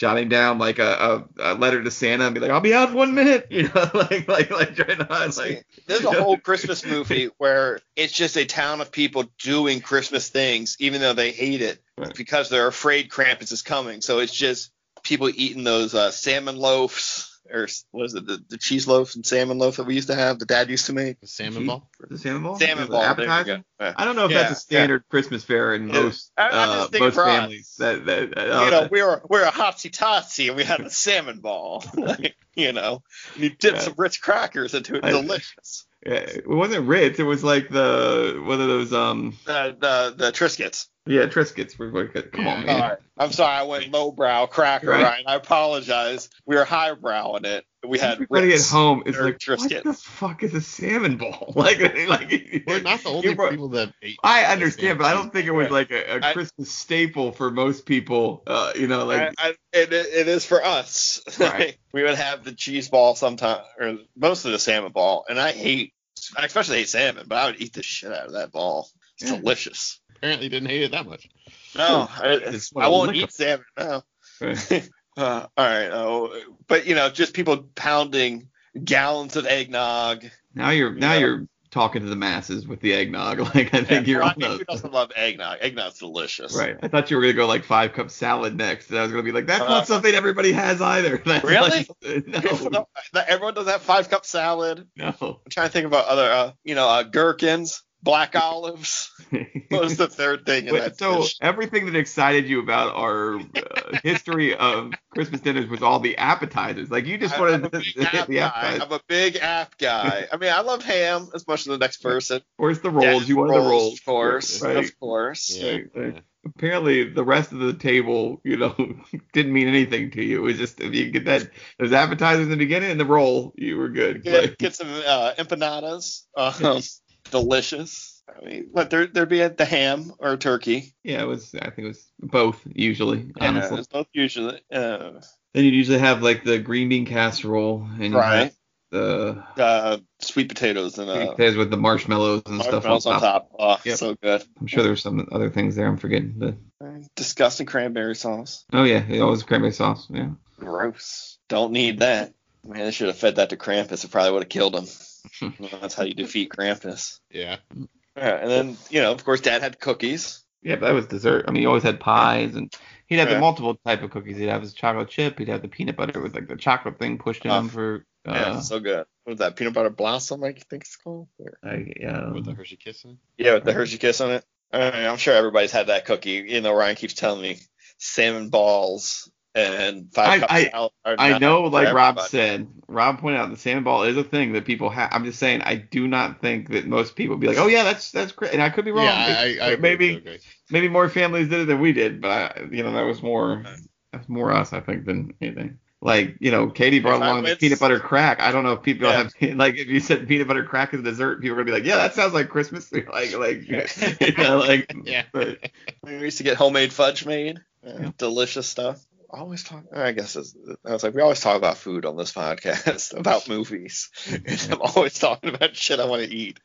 B: jotting down like a, a, a letter to Santa and be like, I'll be out in one minute, you know, like like like trying to like
A: There's a whole Christmas movie where it's just a town of people doing Christmas things, even though they hate it,
B: Right.
A: because they're afraid Krampus is coming. So it's just people eating those uh, salmon loaves, or what is it, the, the cheese loaf and salmon loaf that we used to have, the dad used to make.
C: The salmon ball.
B: the salmon ball.
A: Salmon ball. There you
B: appetizer?
A: go. Yeah.
B: I don't know if
A: Yeah,
B: that's a standard Christmas fare in most uh, most families. That that uh,
A: you know, we were we were a hotsy totsy and we had a salmon ball. Like, you know, and you dip
B: Yeah.
A: some Ritz crackers into it. Delicious.
B: yeah, it wasn't Ritz. It was like the one of those um
A: The the the Triscuits.
B: Yeah Triscuits. We're like, come on, man.
A: All right. I'm sorry, I went lowbrow cracker,
B: Right.
A: Ryan. I apologize. We were highbrow in it. We had
B: Everybody
A: Ritz.
B: at home is
A: or
B: like, what the fuck is a salmon ball? like, like
C: We're not the only
B: you brought-
C: people that ate.
B: I understand, but I don't think it was
A: Right.
B: like a, a
A: I-
B: Christmas staple for most people. Uh, you know, like
A: I, I, it, it is for us.
B: Right.
A: we would have the cheese ball sometime, or most of the salmon ball, and I hate, I especially hate salmon, but I would eat the shit out of that ball. It's
B: Yeah.
A: delicious.
C: Apparently didn't hate it that much.
A: No, I,
B: It's what
A: I
B: a
A: won't eat salmon. No.
B: Right.
A: Uh, all right. Oh, but you know, just people pounding gallons of eggnog.
B: now you're now
A: Yeah.
B: you're talking to the masses with the eggnog. Like I think you're
A: I
B: on
A: mean, who doesn't love eggnog? Eggnog's delicious.
B: right. I thought you were gonna go like five cup salad next, and I was gonna be like, that's
A: Uh,
B: not something everybody has either. That's
A: Really?
B: like-
A: No,
B: no,
A: everyone does that five cup salad.
B: no.
A: I'm trying to think about other, uh, you know, uh, gherkins, black olives. What was the third thing in
B: Wait,
A: that
B: so
A: dish?
B: everything that excited you about our uh, history of Christmas dinners was all the appetizers. Like you just
A: I-
B: wanted
A: I'm a
B: to
A: big
B: hit
A: app
B: the
A: guy.
B: appetizers.
A: I'm a big app guy. I mean, I love ham as much as the next person.
B: Where's the rolls?
A: Yeah,
B: you want the rolls,
A: of course,
B: right?
A: of course.
C: Yeah.
B: Right, right. Apparently, the rest of the table, you know, didn't mean anything to you. It was just if you get that those appetizers in the beginning and the roll, you were good.
A: Get,
B: Like,
A: get some uh, empanadas. Um, delicious. I mean, but there there'd be a, the ham or turkey.
B: yeah, it was. I think it was both usually.
A: Yeah,
B: Honestly,
A: it's both usually. Uh,
B: then you'd usually have like the green bean casserole and
A: Right.
B: the
A: uh, sweet potatoes and uh,
B: potatoes with the marshmallows and stuff on top.
A: on top. Oh,
B: Yep.
A: so good.
B: I'm sure there's some other things there I'm forgetting. But
A: Disgusting cranberry sauce.
B: oh yeah, it always cranberry sauce. Yeah.
A: Gross. Don't need that. Man, they should have fed that to Krampus. It probably would have killed him. Well, that's how you defeat Krampus.
C: Yeah.
A: Yeah, and then you know, of course, Dad had cookies.
B: Yeah, but that was dessert. I mean, he always had pies, and he'd have
A: Yeah.
B: the multiple type of cookies. He'd have his chocolate chip. He'd have the peanut butter with like the chocolate thing pushed in
A: Oh.
B: for. Uh,
A: yeah, so good. What was that? Peanut butter blossom, I think it's called. Or-
B: I, yeah.
C: With the Hershey kiss in it.
A: Yeah, with the Hershey Kiss on it. I mean, I'm sure everybody's had that cookie. You know, Ryan keeps telling me salmon balls and five
B: I-
A: cup
B: I-
A: salad. are
B: I know, like Rob
A: everybody.
B: said, Rob pointed out the salmon ball is a thing that people have. I'm just saying, I do not think that most people be like, oh yeah, that's that's great, and I could be wrong.
C: Yeah, I, I, I
B: maybe
C: agree.
B: maybe more families did it than we did, but I, you know that was more that's more us, I think, than anything. Like you know, Katie brought
A: If
B: along the peanut butter crack. I don't know if people
A: Yeah.
B: have like if you said peanut butter crack as a dessert, people are gonna be like, yeah, that sounds like Christmas. like like you know, like
C: Yeah.
B: but
A: We used to get homemade fudge made. Uh,
B: Yeah.
A: Delicious stuff. Always talk. I guess it's, I was like, we always talk about food on this podcast, about movies. And I'm always talking about shit I want to eat.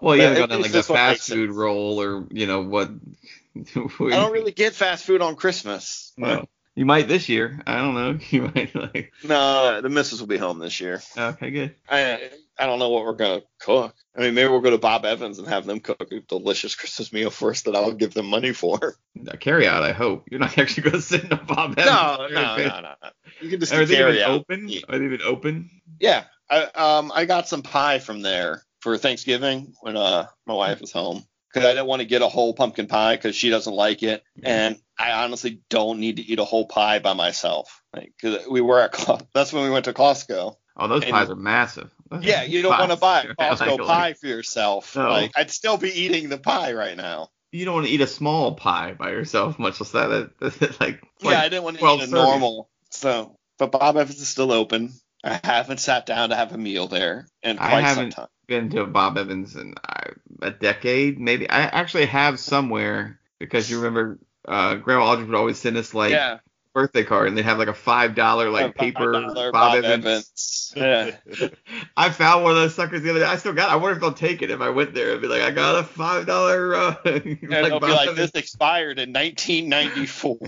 B: well, you haven't down like the fast food roll or you know what.
A: I don't really get fast food on Christmas.
B: No. You might this year. I don't know. You might like.
A: No, the missus will be home this year.
B: Okay, good.
A: I I don't know what we're gonna cook. I mean, maybe we'll go to Bob Evans and have them cook a delicious Christmas meal for us that I'll give them money for.
B: Carry out. I hope you're not actually going to sit in a Bob
A: No,
B: Evans.
A: no, no, no, no. You can just
B: Are they
A: carry
B: even
A: out.
B: open?
A: Yeah.
B: Are they even open?
A: Yeah, I um I got some pie from there for Thanksgiving when uh my wife was home because I didn't want to get a whole pumpkin pie because she doesn't like it, and I honestly don't need to eat a whole pie by myself. Like, 'cause we were at that's when we went to Costco.
B: Oh, those pies are massive.
A: Yeah, you don't want to buy a Costco
B: Like,
A: pie for yourself.
B: No.
A: Like I'd still be eating the pie right now.
B: You don't want to eat a small pie by yourself, much less that. that like,
A: yeah, I didn't want to
B: 12
A: eat a normal. So, but Bob Evans is still open. I haven't sat down to have a meal there in
B: I
A: quite some
B: haven't
A: time.
B: been to Bob Evans in uh, a decade, maybe. I actually have somewhere because you remember uh, Grandma Aldridge would always send us like
A: yeah,
B: birthday card, and they'd have like a five dollar like paper
A: $5
B: Bob, Evans.
A: Yeah.
B: I found one of those suckers the other day. I still got. it. I wonder if they'll take it if I went there. It'd be like, I got a five dollar. Uh,
A: And it'll be like this expired in 1994.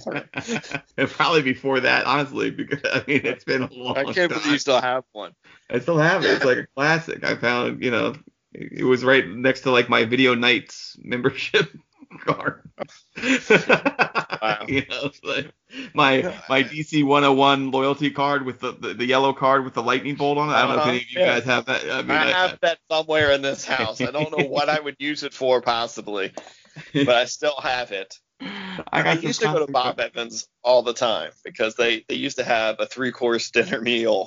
B: It'd probably before that, honestly, because I mean it's been a long
A: I can't
B: time.
A: believe you still have one.
B: I still have it. It's like a classic. I found, you know, it was right next to like my Video Nights membership card.
A: Wow.
B: You know, like my my DC 101 loyalty card with the, the, the yellow card with the lightning bolt on it. I don't know if
A: Uh-huh,
B: any of you
A: yeah.
B: guys have that. I mean,
A: I
B: I-
A: have that somewhere in this house. I don't know what I would use it for possibly, but I still have it.
B: I,
A: I,
B: got some
A: used to go to
B: classic-
A: Bob Evans all the time because they, they used to have a three course dinner meal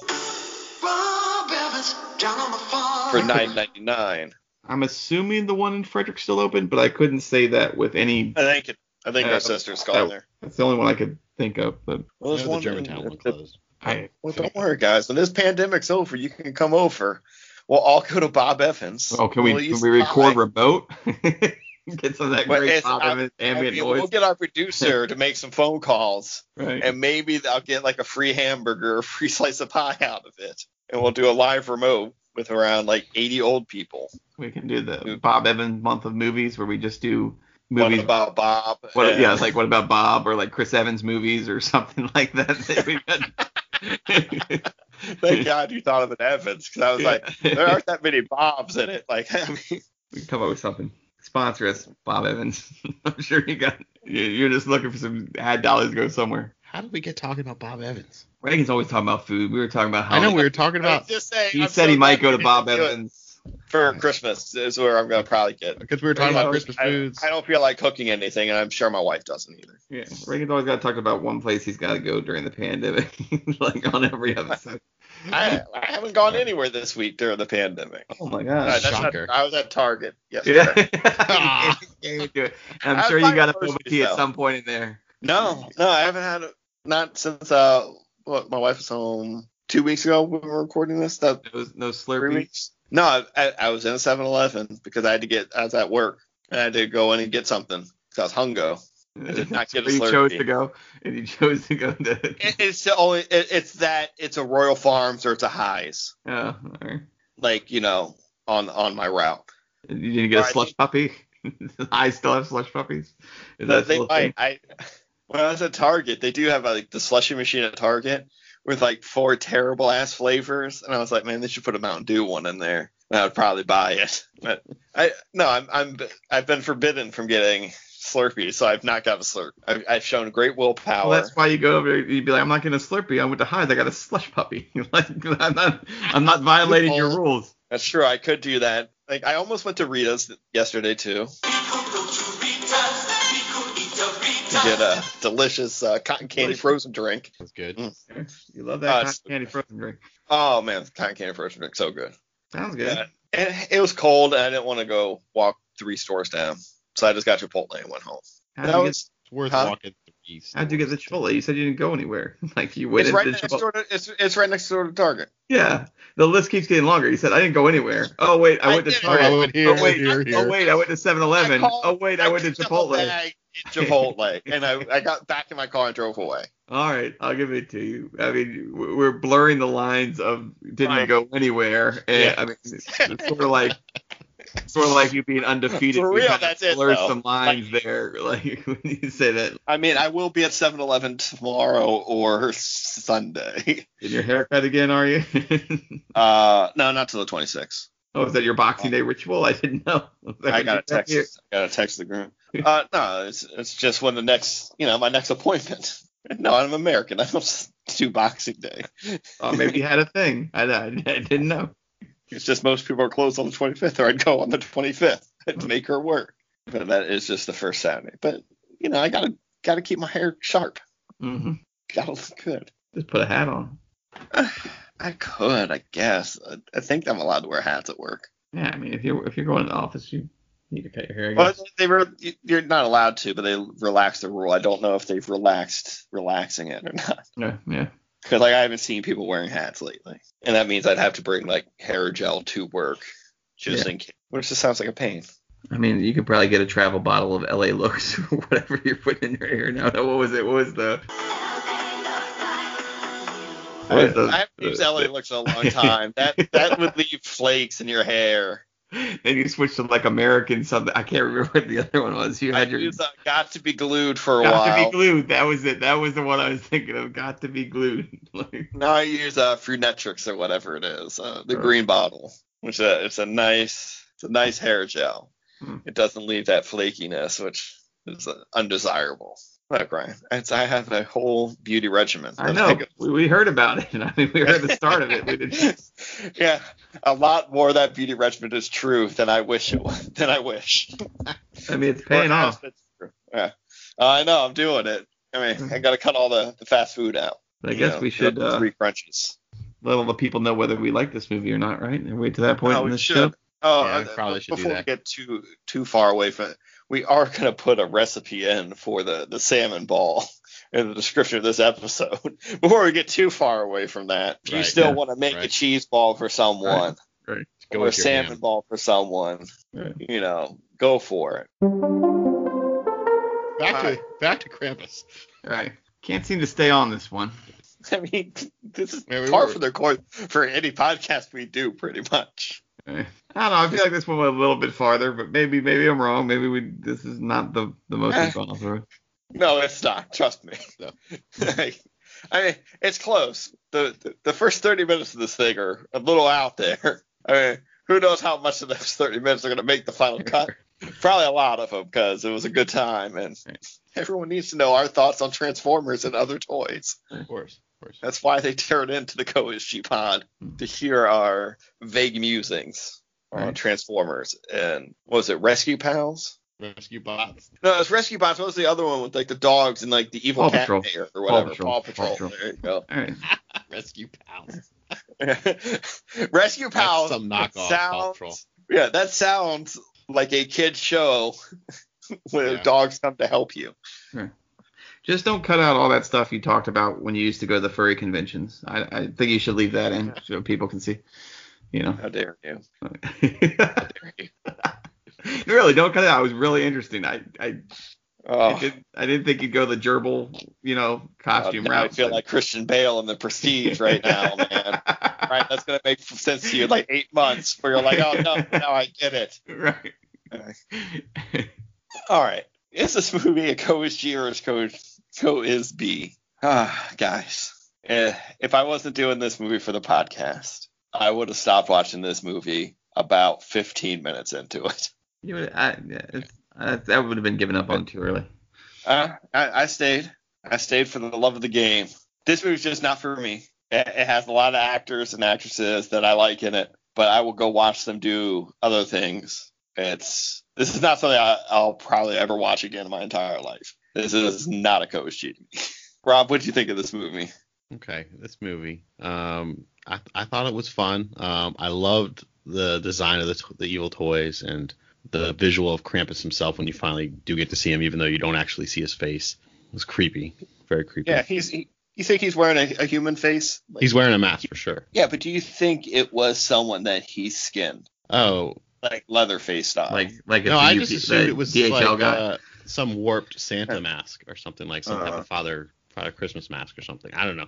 G: Bob Evans down on the farm.
A: for nine ninety nine.
B: I'm assuming the one in Frederick's still open, but I couldn't say that with any.
A: I think it, I think
B: Uh,
A: our sister's gone there.
B: That's the only one I could think of. But
A: Well,
C: Yeah,
A: there's
C: the
A: one
C: Germantown
A: in-
C: one closed.
B: I
A: Well, don't worry, guys. When this pandemic's over, you can come over. We'll all go to Bob Evans.
B: oh, can we
A: We'll
B: can we record
A: pie.
B: remote? Get some of that
A: But
B: great
A: it's-
B: Bob
A: I-
B: Evans
A: I
B: ambient
A: mean,
B: noise.
A: we'll get our producer to make some phone calls,
B: right.
A: and maybe I'll get like a free hamburger or a free slice of pie out of it, and we'll do a live remote with around like 80 old people.
B: We can do the Bob Evans month of movies where we just do
A: What
B: movies.
A: about Bob?
B: what,
A: And-
B: yeah, it's like what about Bob or like Chris Evans movies or something like that. that we got-
A: Thank God you thought of an Evans, because I was like, there aren't that many Bobs in it. Like, I mean,
B: we can come up with something. Sponsor us, Bob Evans. I'm sure you got. you- You're just looking for some ad dollars to go somewhere.
C: How did we get talking about Bob Evans?
B: Reagan's always talking about food. We were talking about how
C: I know we were talking about
A: just saying.
B: he
A: I'm
B: said
A: so
B: he might go to Bob
A: didn't it
B: Evans.
A: For Christmas. Is where I'm gonna probably get.
C: because we were talking about
B: I-
C: Christmas
A: I,
C: foods.
A: I don't feel like cooking anything, and I'm sure my wife doesn't either.
B: Yeah, Reagan's always got to talk about one place he's got to go during the pandemic, like on every episode.
A: I, I haven't gone anywhere this week during the pandemic.
B: Oh my gosh.
A: that's not-
C: shocker.
A: I was at Target yesterday.
B: Yeah. Can't even do it. And
A: I
B: I'm sure you got a
A: buying
B: boba
A: groceries,
B: tea at some point in there.
A: No, no, I haven't had it. Not since uh, what my wife was home two weeks ago when we were recording this. That
B: No, no
A: three weeks. No, I, I, I was in a 7-Eleven because I had to get. I was at work. and I had to go in and get something because I was hungo. did not get a
B: Where you chose to go, and you chose to go to.
A: It, it's the only. It, it's that. It's a Royal Farms or it's a High's.
B: Oh, all right.
A: Like you know, on on my route.
B: You didn't get a
A: Or I
B: slush
A: think-
B: puppy. I still have slush puppies. Is
A: No,
B: that
A: they might.
B: thing?
A: I when I was at Target, they do have like the slushy machine at Target with like four terrible ass flavors, and I was like, man, they should put a Mountain Dew one in there. And I would probably buy it. But I no, I'm I'm I've been forbidden from getting Slurpee, so I've not got a Slurp. I've, I've shown great willpower.
B: Well, that's why you go over. You'd be like, I'm not getting a Slurpee. I went to High's. I got a slush puppy. like, I'm not. I'm not violating your rules.
A: That's true. I could do that. Like I almost went to Rita's yesterday too to get a delicious uh, cotton candy
B: Delicious.
A: frozen drink.
C: That's good.
A: Mm.
B: You love that
A: Uh,
B: cotton candy frozen drink.
A: Oh man, cotton candy frozen drink so good.
B: Sounds good.
A: Yeah. And it was cold, and I didn't want to go walk three stores down, so I just got Chipotle and went home.
B: How'd,
A: That
B: you
A: was,
C: It's worth
A: Huh?
C: walking three
B: get, how'd you get the Chipotle? You said you didn't go anywhere. like you went
A: it's right next
B: Chipotle.
A: door to it's, it's right next door to Target.
B: Yeah, the list keeps getting longer. You said I didn't go anywhere. Oh wait, I,
A: I
B: went to. Target.
C: Oh, here,
B: oh wait,
C: here,
B: oh wait, I went to 7-Eleven. Oh wait, I went to
A: picked up
B: Chipotle.
A: bag in Chipotle, and I, I got back in my car and drove away.
B: All right, I'll give it to you. I mean, we're blurring the lines of didn't
A: Right.
B: go anywhere. And,
A: Yeah.
B: I mean, it's sort of like sort of like you being undefeated.
A: For real, that's it,
B: Blur some lines there, like when you say that.
A: I mean, I will be at 7-Eleven tomorrow or Sunday.
B: In your haircut again, are you?
A: Uh, no, not till the 26th.
B: oh, is that your Boxing Day ritual? I didn't know.
A: I got a text. I got a text the groom. Uh, no, it's it's just when the next, you know, my next appointment. No, I'm American. I don't do Boxing Day.
B: Oh, maybe you had a thing. I, I, I didn't know.
A: It's just most people are closed on the 25th, or I'd go on the 25th and make her work. But that is just the first Saturday. But you know, I gotta gotta keep my hair sharp.
B: Mm-hmm.
A: Gotta look good.
B: Just put a hat on.
A: I could, I guess. I, I think I'm allowed to wear hats at work.
B: Yeah, I mean, if you're if you're going to the office, you need to cut your hair.
A: Well, they were you're not allowed to, but they relaxed the rule. I don't know if they've relaxed relaxing it or not.
B: yeah, yeah.
A: Because like I haven't seen people wearing hats lately, and that means I'd have to bring like hair gel to work, just
B: Yeah.
A: in case. Which just sounds like a pain.
B: I mean, you could probably get a travel bottle of LA looks or whatever you're putting in your hair now. What was it? What was the? The-
A: I haven't used LA looks in a long time. that that would leave flakes in your hair.
B: Then you switched to like American something. I can't remember what the other one was. You
A: I
B: had your
A: used uh, got to be glued for a
B: got
A: while.
B: to be glued. That was it. That was the one I was thinking of. Got to be glued. Like,
A: Now I use uh, Fructis or whatever it is, uh, the
B: Oh.
A: green bottle, which uh, it's a nice, it's a nice hair gel.
B: Hmm.
A: It doesn't leave that flakiness, which is uh, undesirable. Look, Ryan, it's, I have a whole beauty regimen.
B: I know.
A: go-
B: We, we heard about it. I mean, we heard the start of it. We didn't.
A: yeah, a lot more of that beauty regimen is true than I wish it was. Than I wish.
B: I mean, it's paying off.
A: has. Yeah, Uh, I know. I'm doing it. I mean, I got to cut all the, the fast food out.
B: I guess
A: know,
B: we should
A: up
B: uh,
A: three crunches.
B: let all the people know whether we like this movie or not, right? And wait to that point
A: Oh,
B: in
A: we
B: this
A: should.
B: show.
A: Oh,
C: Yeah,
A: uh,
C: we probably should do
A: before we get too too far away from it, we are gonna put a recipe in for the the salmon ball in the description of this episode. before we get too far away from that, if you still
B: yeah,
A: want to make a cheese ball for someone
C: Go
A: or a salmon
C: ham.
A: ball for someone,
B: Right.
A: you know, go for it.
C: Back
A: Hi.
C: to back to Krampus.
B: All right. Can't seem to stay on this one.
A: I mean, this is
C: Yeah, we
A: par
C: were-
A: for the course for any podcast we do, pretty much.
B: Eh, I don't know. I feel like this one went a little bit farther, but maybe maybe I'm wrong. Maybe we this is not the the most
A: Eh.
B: we've gone through.
A: No, it's not. Trust me.
C: No.
A: I mean, it's close. The, the the first 30 minutes of this thing are a little out there. I mean, who knows how much of those 30 minutes are going to make the final cut? Probably a lot of them because it was a good time, and everyone needs to know our thoughts on Transformers and other toys.
C: Of course, course.
A: That's why they turned into the CoSG pod hmm. to hear our vague musings on
B: Right.
A: Transformers and what was it Rescue Pals?
C: Rescue bots.
A: No, it's Rescue Bots. What was the other one with like the dogs and like the evil
B: Paw
A: cat
B: Patrol.
A: mayor or
B: Paw
A: whatever?
B: Patrol.
A: Paw
B: Paw
A: Patrol.
B: Patrol.
A: There you go.
B: All right.
C: Rescue pals.
A: Rescue Pals.
C: some knockoff
A: sounds,
C: Paw Patrol.
A: Yeah, that sounds like a kid show where
C: Yeah.
A: dogs come to help you.
B: Just don't cut out all that stuff you talked about when you used to go to the furry conventions. I, I think you should leave that in so people can see. You know.
A: How dare you? How dare you?
B: really, don't cut it out. It was really interesting. I I, I,
A: Oh,
B: did, I didn't think you'd go the gerbil, you know,
A: uh,
B: costume
A: now I feel like Christian Bale in the Prestige right now, man. right, that's gonna make sense to you in like eight months, where you're like, oh no, now I get it.
B: right.
A: All right. Is this movie a G or is co, co is B? Ah, guys. Eh, if I wasn't doing this movie for the podcast, I would have stopped watching this movie about 15 minutes into it.
B: You would, I, it's, uh, that would have been given up on too early.
A: Uh, I, I stayed. I stayed for the love of the game. This movie's just not for me. It, it has a lot of actors and actresses that I like in it, but I will go watch them do other things. It's this is not something I, I'll probably ever watch again in my entire life. This is not a coach cheating. Rob, what do you think of this movie?
C: Okay, this movie. Um, I I thought it was fun. Um, I loved the design of the t- the evil toys and the visual of Krampus himself when you finally do get to see him, even though you don't actually see his face. It was creepy, very creepy.
A: Yeah, he's. He, you think he's wearing a, a human face? Like-
C: He's wearing a mask for sure.
A: yeah, but do you think it was someone that he skinned,
C: Oh,
A: like Leatherface style?
B: Like like a
C: no, I just assumed it was
B: DHL
C: like
B: guy.
C: uh, some warped Santa mask or something like some type
A: Uh-huh.
C: of Father Father Christmas mask or something. I don't know.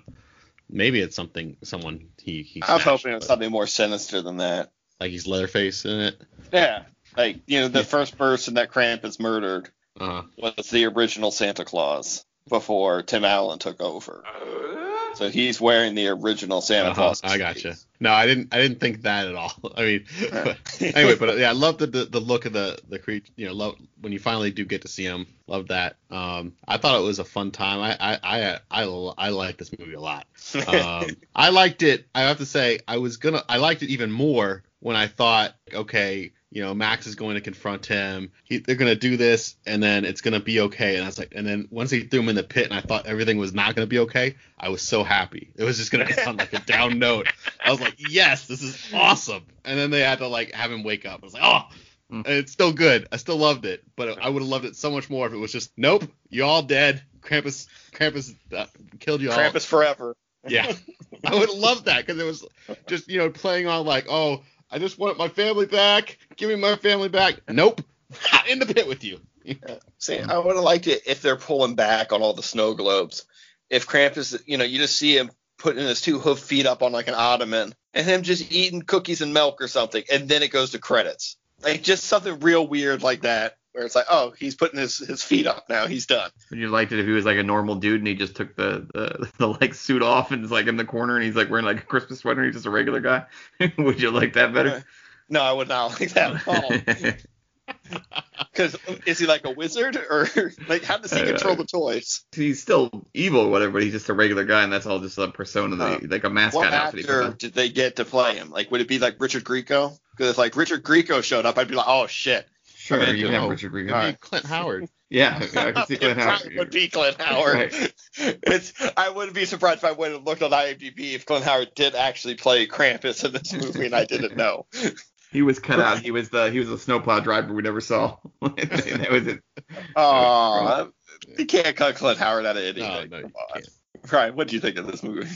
C: Maybe it's something someone he he.
A: I was
C: snatched,
A: hoping it was something more sinister than that.
C: like he's Leatherface in it.
A: Yeah, like you know, the first person that Krampus murdered
C: Uh,
A: was the original Santa Claus before Tim Allen took over. So he's wearing the original Santa
C: uh-huh,
A: Claus.
C: I gotcha. No, I didn't. I didn't think that at all. I mean, but, anyway, but yeah, I love the, the the look of the the creature. You know, love when you finally do get to see him. Love that. Um, I thought it was a fun time. I I I I, I like this movie a lot. Um, I liked it. I have to say, I was gonna. I liked it even more when I thought, okay, you know, Max is going to confront him. He, they're going to do this, and then it's going to be okay. And I was like, and then once he threw him in the pit, and I thought everything was not going to be okay, I was so happy. It was just going to sound like a down note. I was like, yes, this is awesome. And then they had to like have him wake up. I was like, oh.
B: Mm.
C: And it's still good. I still loved it, but I would have loved it so much more if it was just, nope, you all dead. Krampus, Krampus uh, killed you all.
A: Krampus forever.
C: Yeah, I would love that because it was just you know playing on like, oh, I just want my family back. Give me my family back. Nope, in the pit with you.
A: See, I would have liked it if they're pulling back on all the snow globes. If Krampus, you know, you just see him putting his two hoof feet up on like an ottoman and him just eating cookies and milk or something, and then it goes to credits. Like just something real weird like that, where it's like, oh, he's putting his, his feet up now, he's done.
B: Would you liked it if he was like a normal dude and he just took the, the the like suit off and is like in the corner and he's like wearing like a Christmas sweater and he's just a regular guy? Would you like that better?
A: Uh, no, I would not like that at all. Because is he like a wizard or like how does he uh, control the toys?
B: he's still evil or whatever, but he's just a regular guy and that's all just a persona, that he- like a mascot
A: What
B: outfit. put
A: actor did they get to play him? Like, would it be like Richard Grieco? Because if like Richard Grieco showed up, I'd be like, oh shit.
B: Sure,
A: I mean,
B: you can have. Richard Grieco.
C: It'd Clint Howard.
B: Yeah, I can see Clint Howard.
A: probably would be Clint Howard.
B: Right.
A: It's I wouldn't be surprised if I went and looked on IMDb if Clint Howard did actually play Krampus in this movie and I didn't know.
B: He was cut out. He was the he was the snowplow driver we never saw. that was it.
A: Oh, you can't cut Clint Howard out of anything.
C: No, no,
A: Come
C: you can't.
A: Ryan, what do you think of this movie?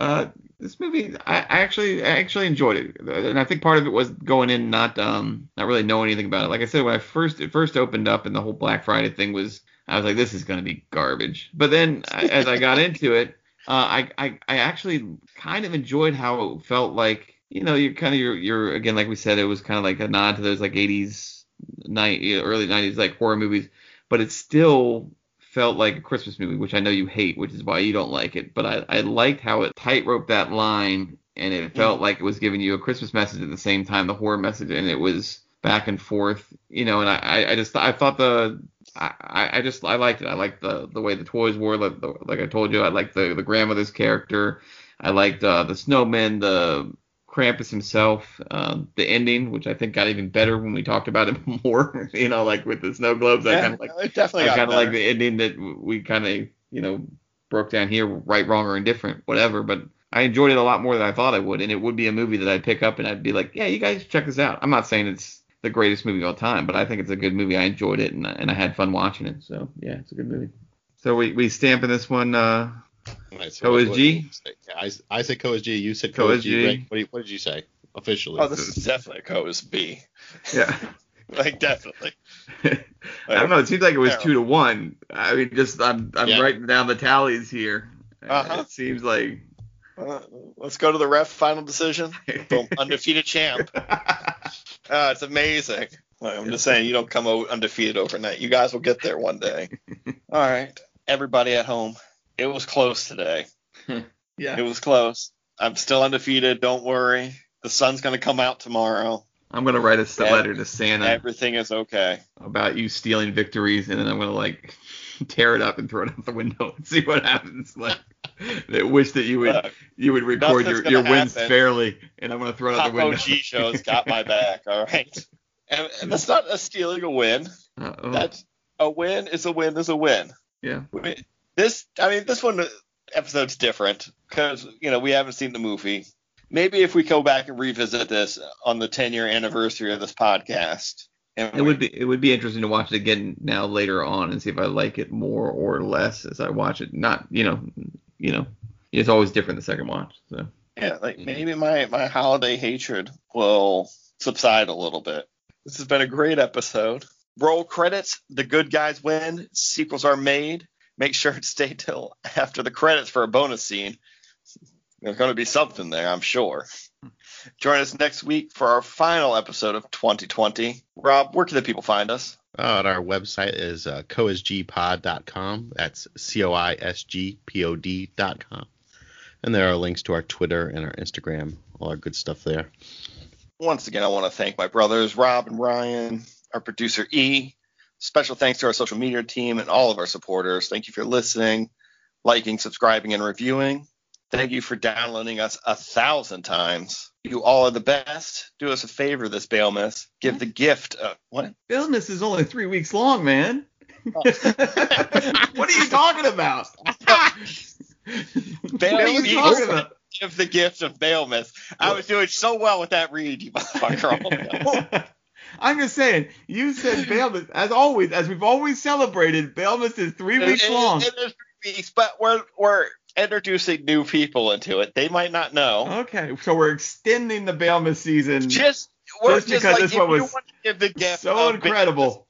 B: Uh, this movie, I, I actually, I actually enjoyed it, and I think part of it was going in not, um, not really knowing anything about it. Like I said, when I first, it first opened up, and the whole Black Friday thing was, I was like, this is gonna be garbage. But then, I- as I got into it, uh, I, I, I actually kind of enjoyed how it felt like, you know, you're kind of, you're, you're again, like we said, it was kind of like a nod to those like 80s, night, early 90s like horror movies, but it's still felt like a Christmas movie, which I know you hate, which is why you don't like it. But I, I liked how it tightrope that line, and it felt like it was giving you a Christmas message at the same time, the horror message, and it was back and forth, you know. And I, I- just I thought the I, I I just I liked it. I liked the the way the toys were, like, the, like I told you, I liked the the grandmother's character. I liked uh, the snowman, the Krampus himself, um, the ending, which I think got even better when we talked about it more. you know, like with the snow globes, I kind of like
A: it definitely
B: I kind of like the ending that we kind of, you know, broke down here, right, wrong, or indifferent, whatever. But I enjoyed it a lot more than I thought I would, and it would be a movie that I'd pick up and I'd be like, yeah, you guys check this out. I'm not saying it's the greatest movie of all time, but I think it's a good movie. I enjoyed it and I, and I had fun watching it. So yeah, it's a good movie. So we we stamping this one. Uh,
C: right, so
B: Co is
C: what- did you say? I, s- I said Co is G. You said
B: Co
C: Co
B: is
C: is G.
B: G.
C: Rick, What, do you- what did you say officially?
A: Oh, this is definitely a Co's B.
B: yeah.
A: Like definitely.
B: I don't know. It seems like it was
A: Terrible.
B: two to one. I mean, just I'm I'm
C: Yeah.
B: writing down the tallies here.
A: Uh-huh.
B: It seems like.
A: Uh, let's go to the ref final decision. Boom, undefeated champ. Uh, it's amazing. Like, I'm just saying, you don't come o- undefeated overnight. You guys will get there one day. All right, everybody at home. It was close today.
B: yeah.
A: It was close. I'm still undefeated. Don't worry. The sun's gonna come out tomorrow.
B: I'm gonna write a
A: Yeah.
B: letter to Santa.
A: Everything is okay.
B: about you stealing victories, and then I'm gonna like tear it up and throw it out the window and see what happens. Like, I wish that you would
A: Look,
B: you would record your, your wins
A: happen.
B: fairly, and I'm gonna throw it out the window.
A: OG shows got my back. All right. And, and that's not a stealing a win.
B: Uh-oh.
A: That's a win is a win is a win.
B: yeah.
A: We- This, I mean, this one uh, episode's different because you know we haven't seen the movie. Maybe if we go back and revisit this on the 10 year anniversary of this podcast, and
B: It would be it would be interesting to watch it again now later on and see if I like it more or less as I watch it. Not you know you know it's always different the second watch. So
A: yeah, like maybe my my holiday hatred will subside a little bit. This has been a great episode. Roll credits. The good guys win. Sequels are made. Make sure to stay till after the credits for a bonus scene. There's going to be something there, I'm sure. Join us next week for our final episode of 2020. Rob, where can the people find us?
C: Uh, our website is uh, coisgpod.com. That's C O I S G P O D.com. And there are links to our Twitter and our Instagram, all our good stuff there.
A: Once again, I want to thank my brothers, Rob and Ryan, our producer, E. Special thanks to our social media team and all of our supporters. Thank you for listening, liking, subscribing, and reviewing. Thank you for downloading us a thousand times. You all are the best. Do us a favor this Bailmas. Give the gift of what?
B: Illness is only three weeks long, man. what are you talking about?
A: Bail,
B: What are you
A: you
B: talking about?
A: give the gift of Bailmas. I was doing so well with that read, you motherfucker.
B: Oh, I'm just saying, you said Bailmas, as always, as we've always celebrated, Bailmas is three weeks
A: it-
B: long.
A: is three weeks, but we're we're introducing new people into it. They might not know.
B: Okay, so we're extending the Bailmas season.
A: Just we're
B: Just because
A: like
B: this one was
A: give the gift
B: so incredible.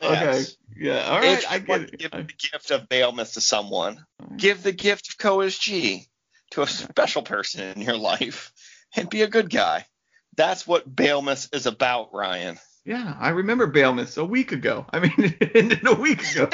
B: Okay, yeah, All right. I get
A: want to
B: it.
A: give the gift of Bailmas to someone, give the gift of CoSG to a special person in your life and be a good guy. That's what Bailmas is about, Ryan.
B: Yeah, I remember Bailmas a week ago. I mean, it ended a week ago.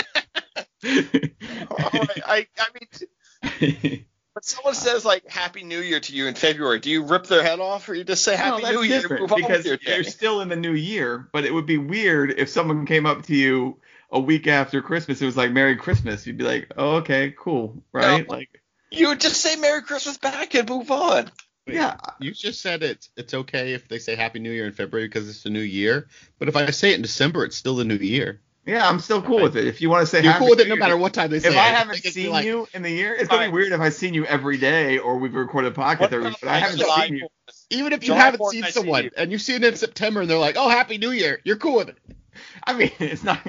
A: Right, I, I mean, when someone says like Happy New Year to you in February, do you rip their head off or you just say Happy
B: no,
A: New Year?
B: different
A: move on with
B: because
A: your day?
B: you're still in the new year. But it would be weird if someone came up to you a week after Christmas. It was like Merry Christmas. You'd be like, oh, okay, cool, right?
A: No.
B: Like,
A: You would just say Merry Christmas back and move on.
B: Yeah,
C: You just said it's it's okay if they say Happy New Year in February because it's a new year. But if I say it in December, it's still the new year.
B: yeah, I'm still cool with it. If you want to say
C: You're
B: Happy
C: cool with it
B: New
C: no
B: Year-
C: matter what time they say
B: If
C: it.
B: I haven't
C: think
B: seen
C: like-
B: you in the year, it's gonna be weird if I've seen you every day or we've recorded a podcast
A: What
B: every week. But I haven't
A: July
B: seen you.
C: even if you
A: July
C: haven't seen
A: I see
C: someone
A: you.
C: and you see it in September and they're like, "Oh, Happy New Year," you're cool with it.
B: I mean, it's not.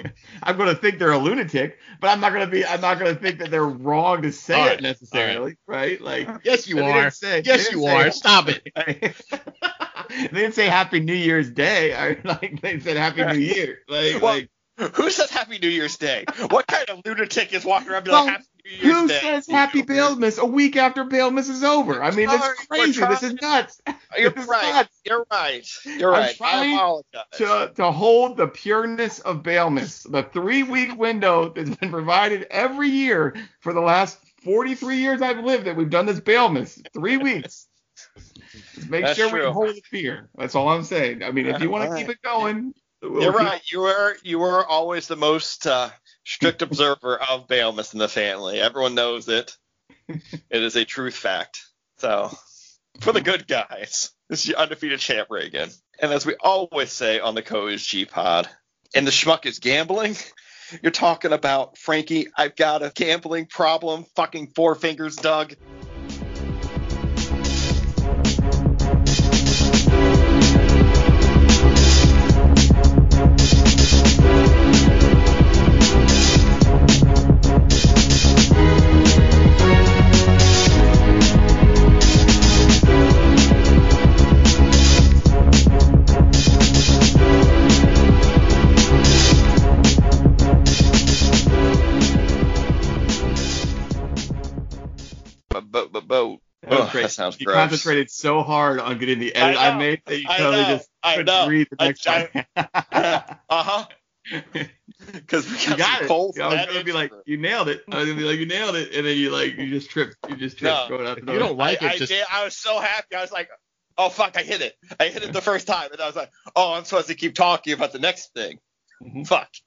B: I'm gonna think they're a lunatic, but I'm not gonna be. I'm not gonna think that they're wrong to say
C: All
B: it necessarily, right? Like,
C: Yes, you are.
B: say-
C: yes, you
B: say-
C: are. Stop it.
B: they didn't say Happy New Year's Day. I, like they said Happy New Year. Like,
A: Well,
B: like
A: Who says Happy New Year's Day? What kind of lunatic is walking around
B: Well,
A: like Happy New Year's
B: who
A: Day?
B: Who says Happy Bailmas a week after Bailmas is over? I mean, that's crazy. This is nuts.
A: You're
B: is
A: right.
B: nuts.
A: You're right. You're
B: I'm
A: right. I
B: trying
A: apologize.
B: to, to hold the pureness of Bailmas, the three week window that's been provided every year for the last 43 years I've lived that we've done this Bailmas. Three weeks. Just make
A: That's
B: sure we hold the fear. That's all I'm saying. I mean, if you want to keep it going,
A: You're right. You were you were always the most uh, strict observer of Bailmas in the family. Everyone knows it. It is a truth fact. So, for the good guys, this is your undefeated champ Reagan. And as we always say on the Co's G Pod, and the schmuck is gambling. You're talking about Frankie. I've got a gambling problem. Fucking four fingers, Doug. Sounds
B: you
A: gross.
B: concentrated so hard on getting the edit I,
A: know,
B: made that you
A: I
B: totally
A: know,
B: just
A: I
B: couldn't
A: know.
B: breathe the next
A: I-
B: time.
A: Uh huh. Because we got,
B: you got it.
A: cold
B: I was gonna be like, you nailed it. I was gonna be like, you nailed it, and then you like, you just tripped. You just tripped
A: No,
B: going out the
C: if
B: door.
C: you don't like
A: I,
C: it,
A: I
C: just
A: did. I was so happy. I was like, oh fuck, I hit it. I hit it the first time, and I was like, oh, I'm supposed to keep talking about the next thing.
B: Mhm.
A: Fuck.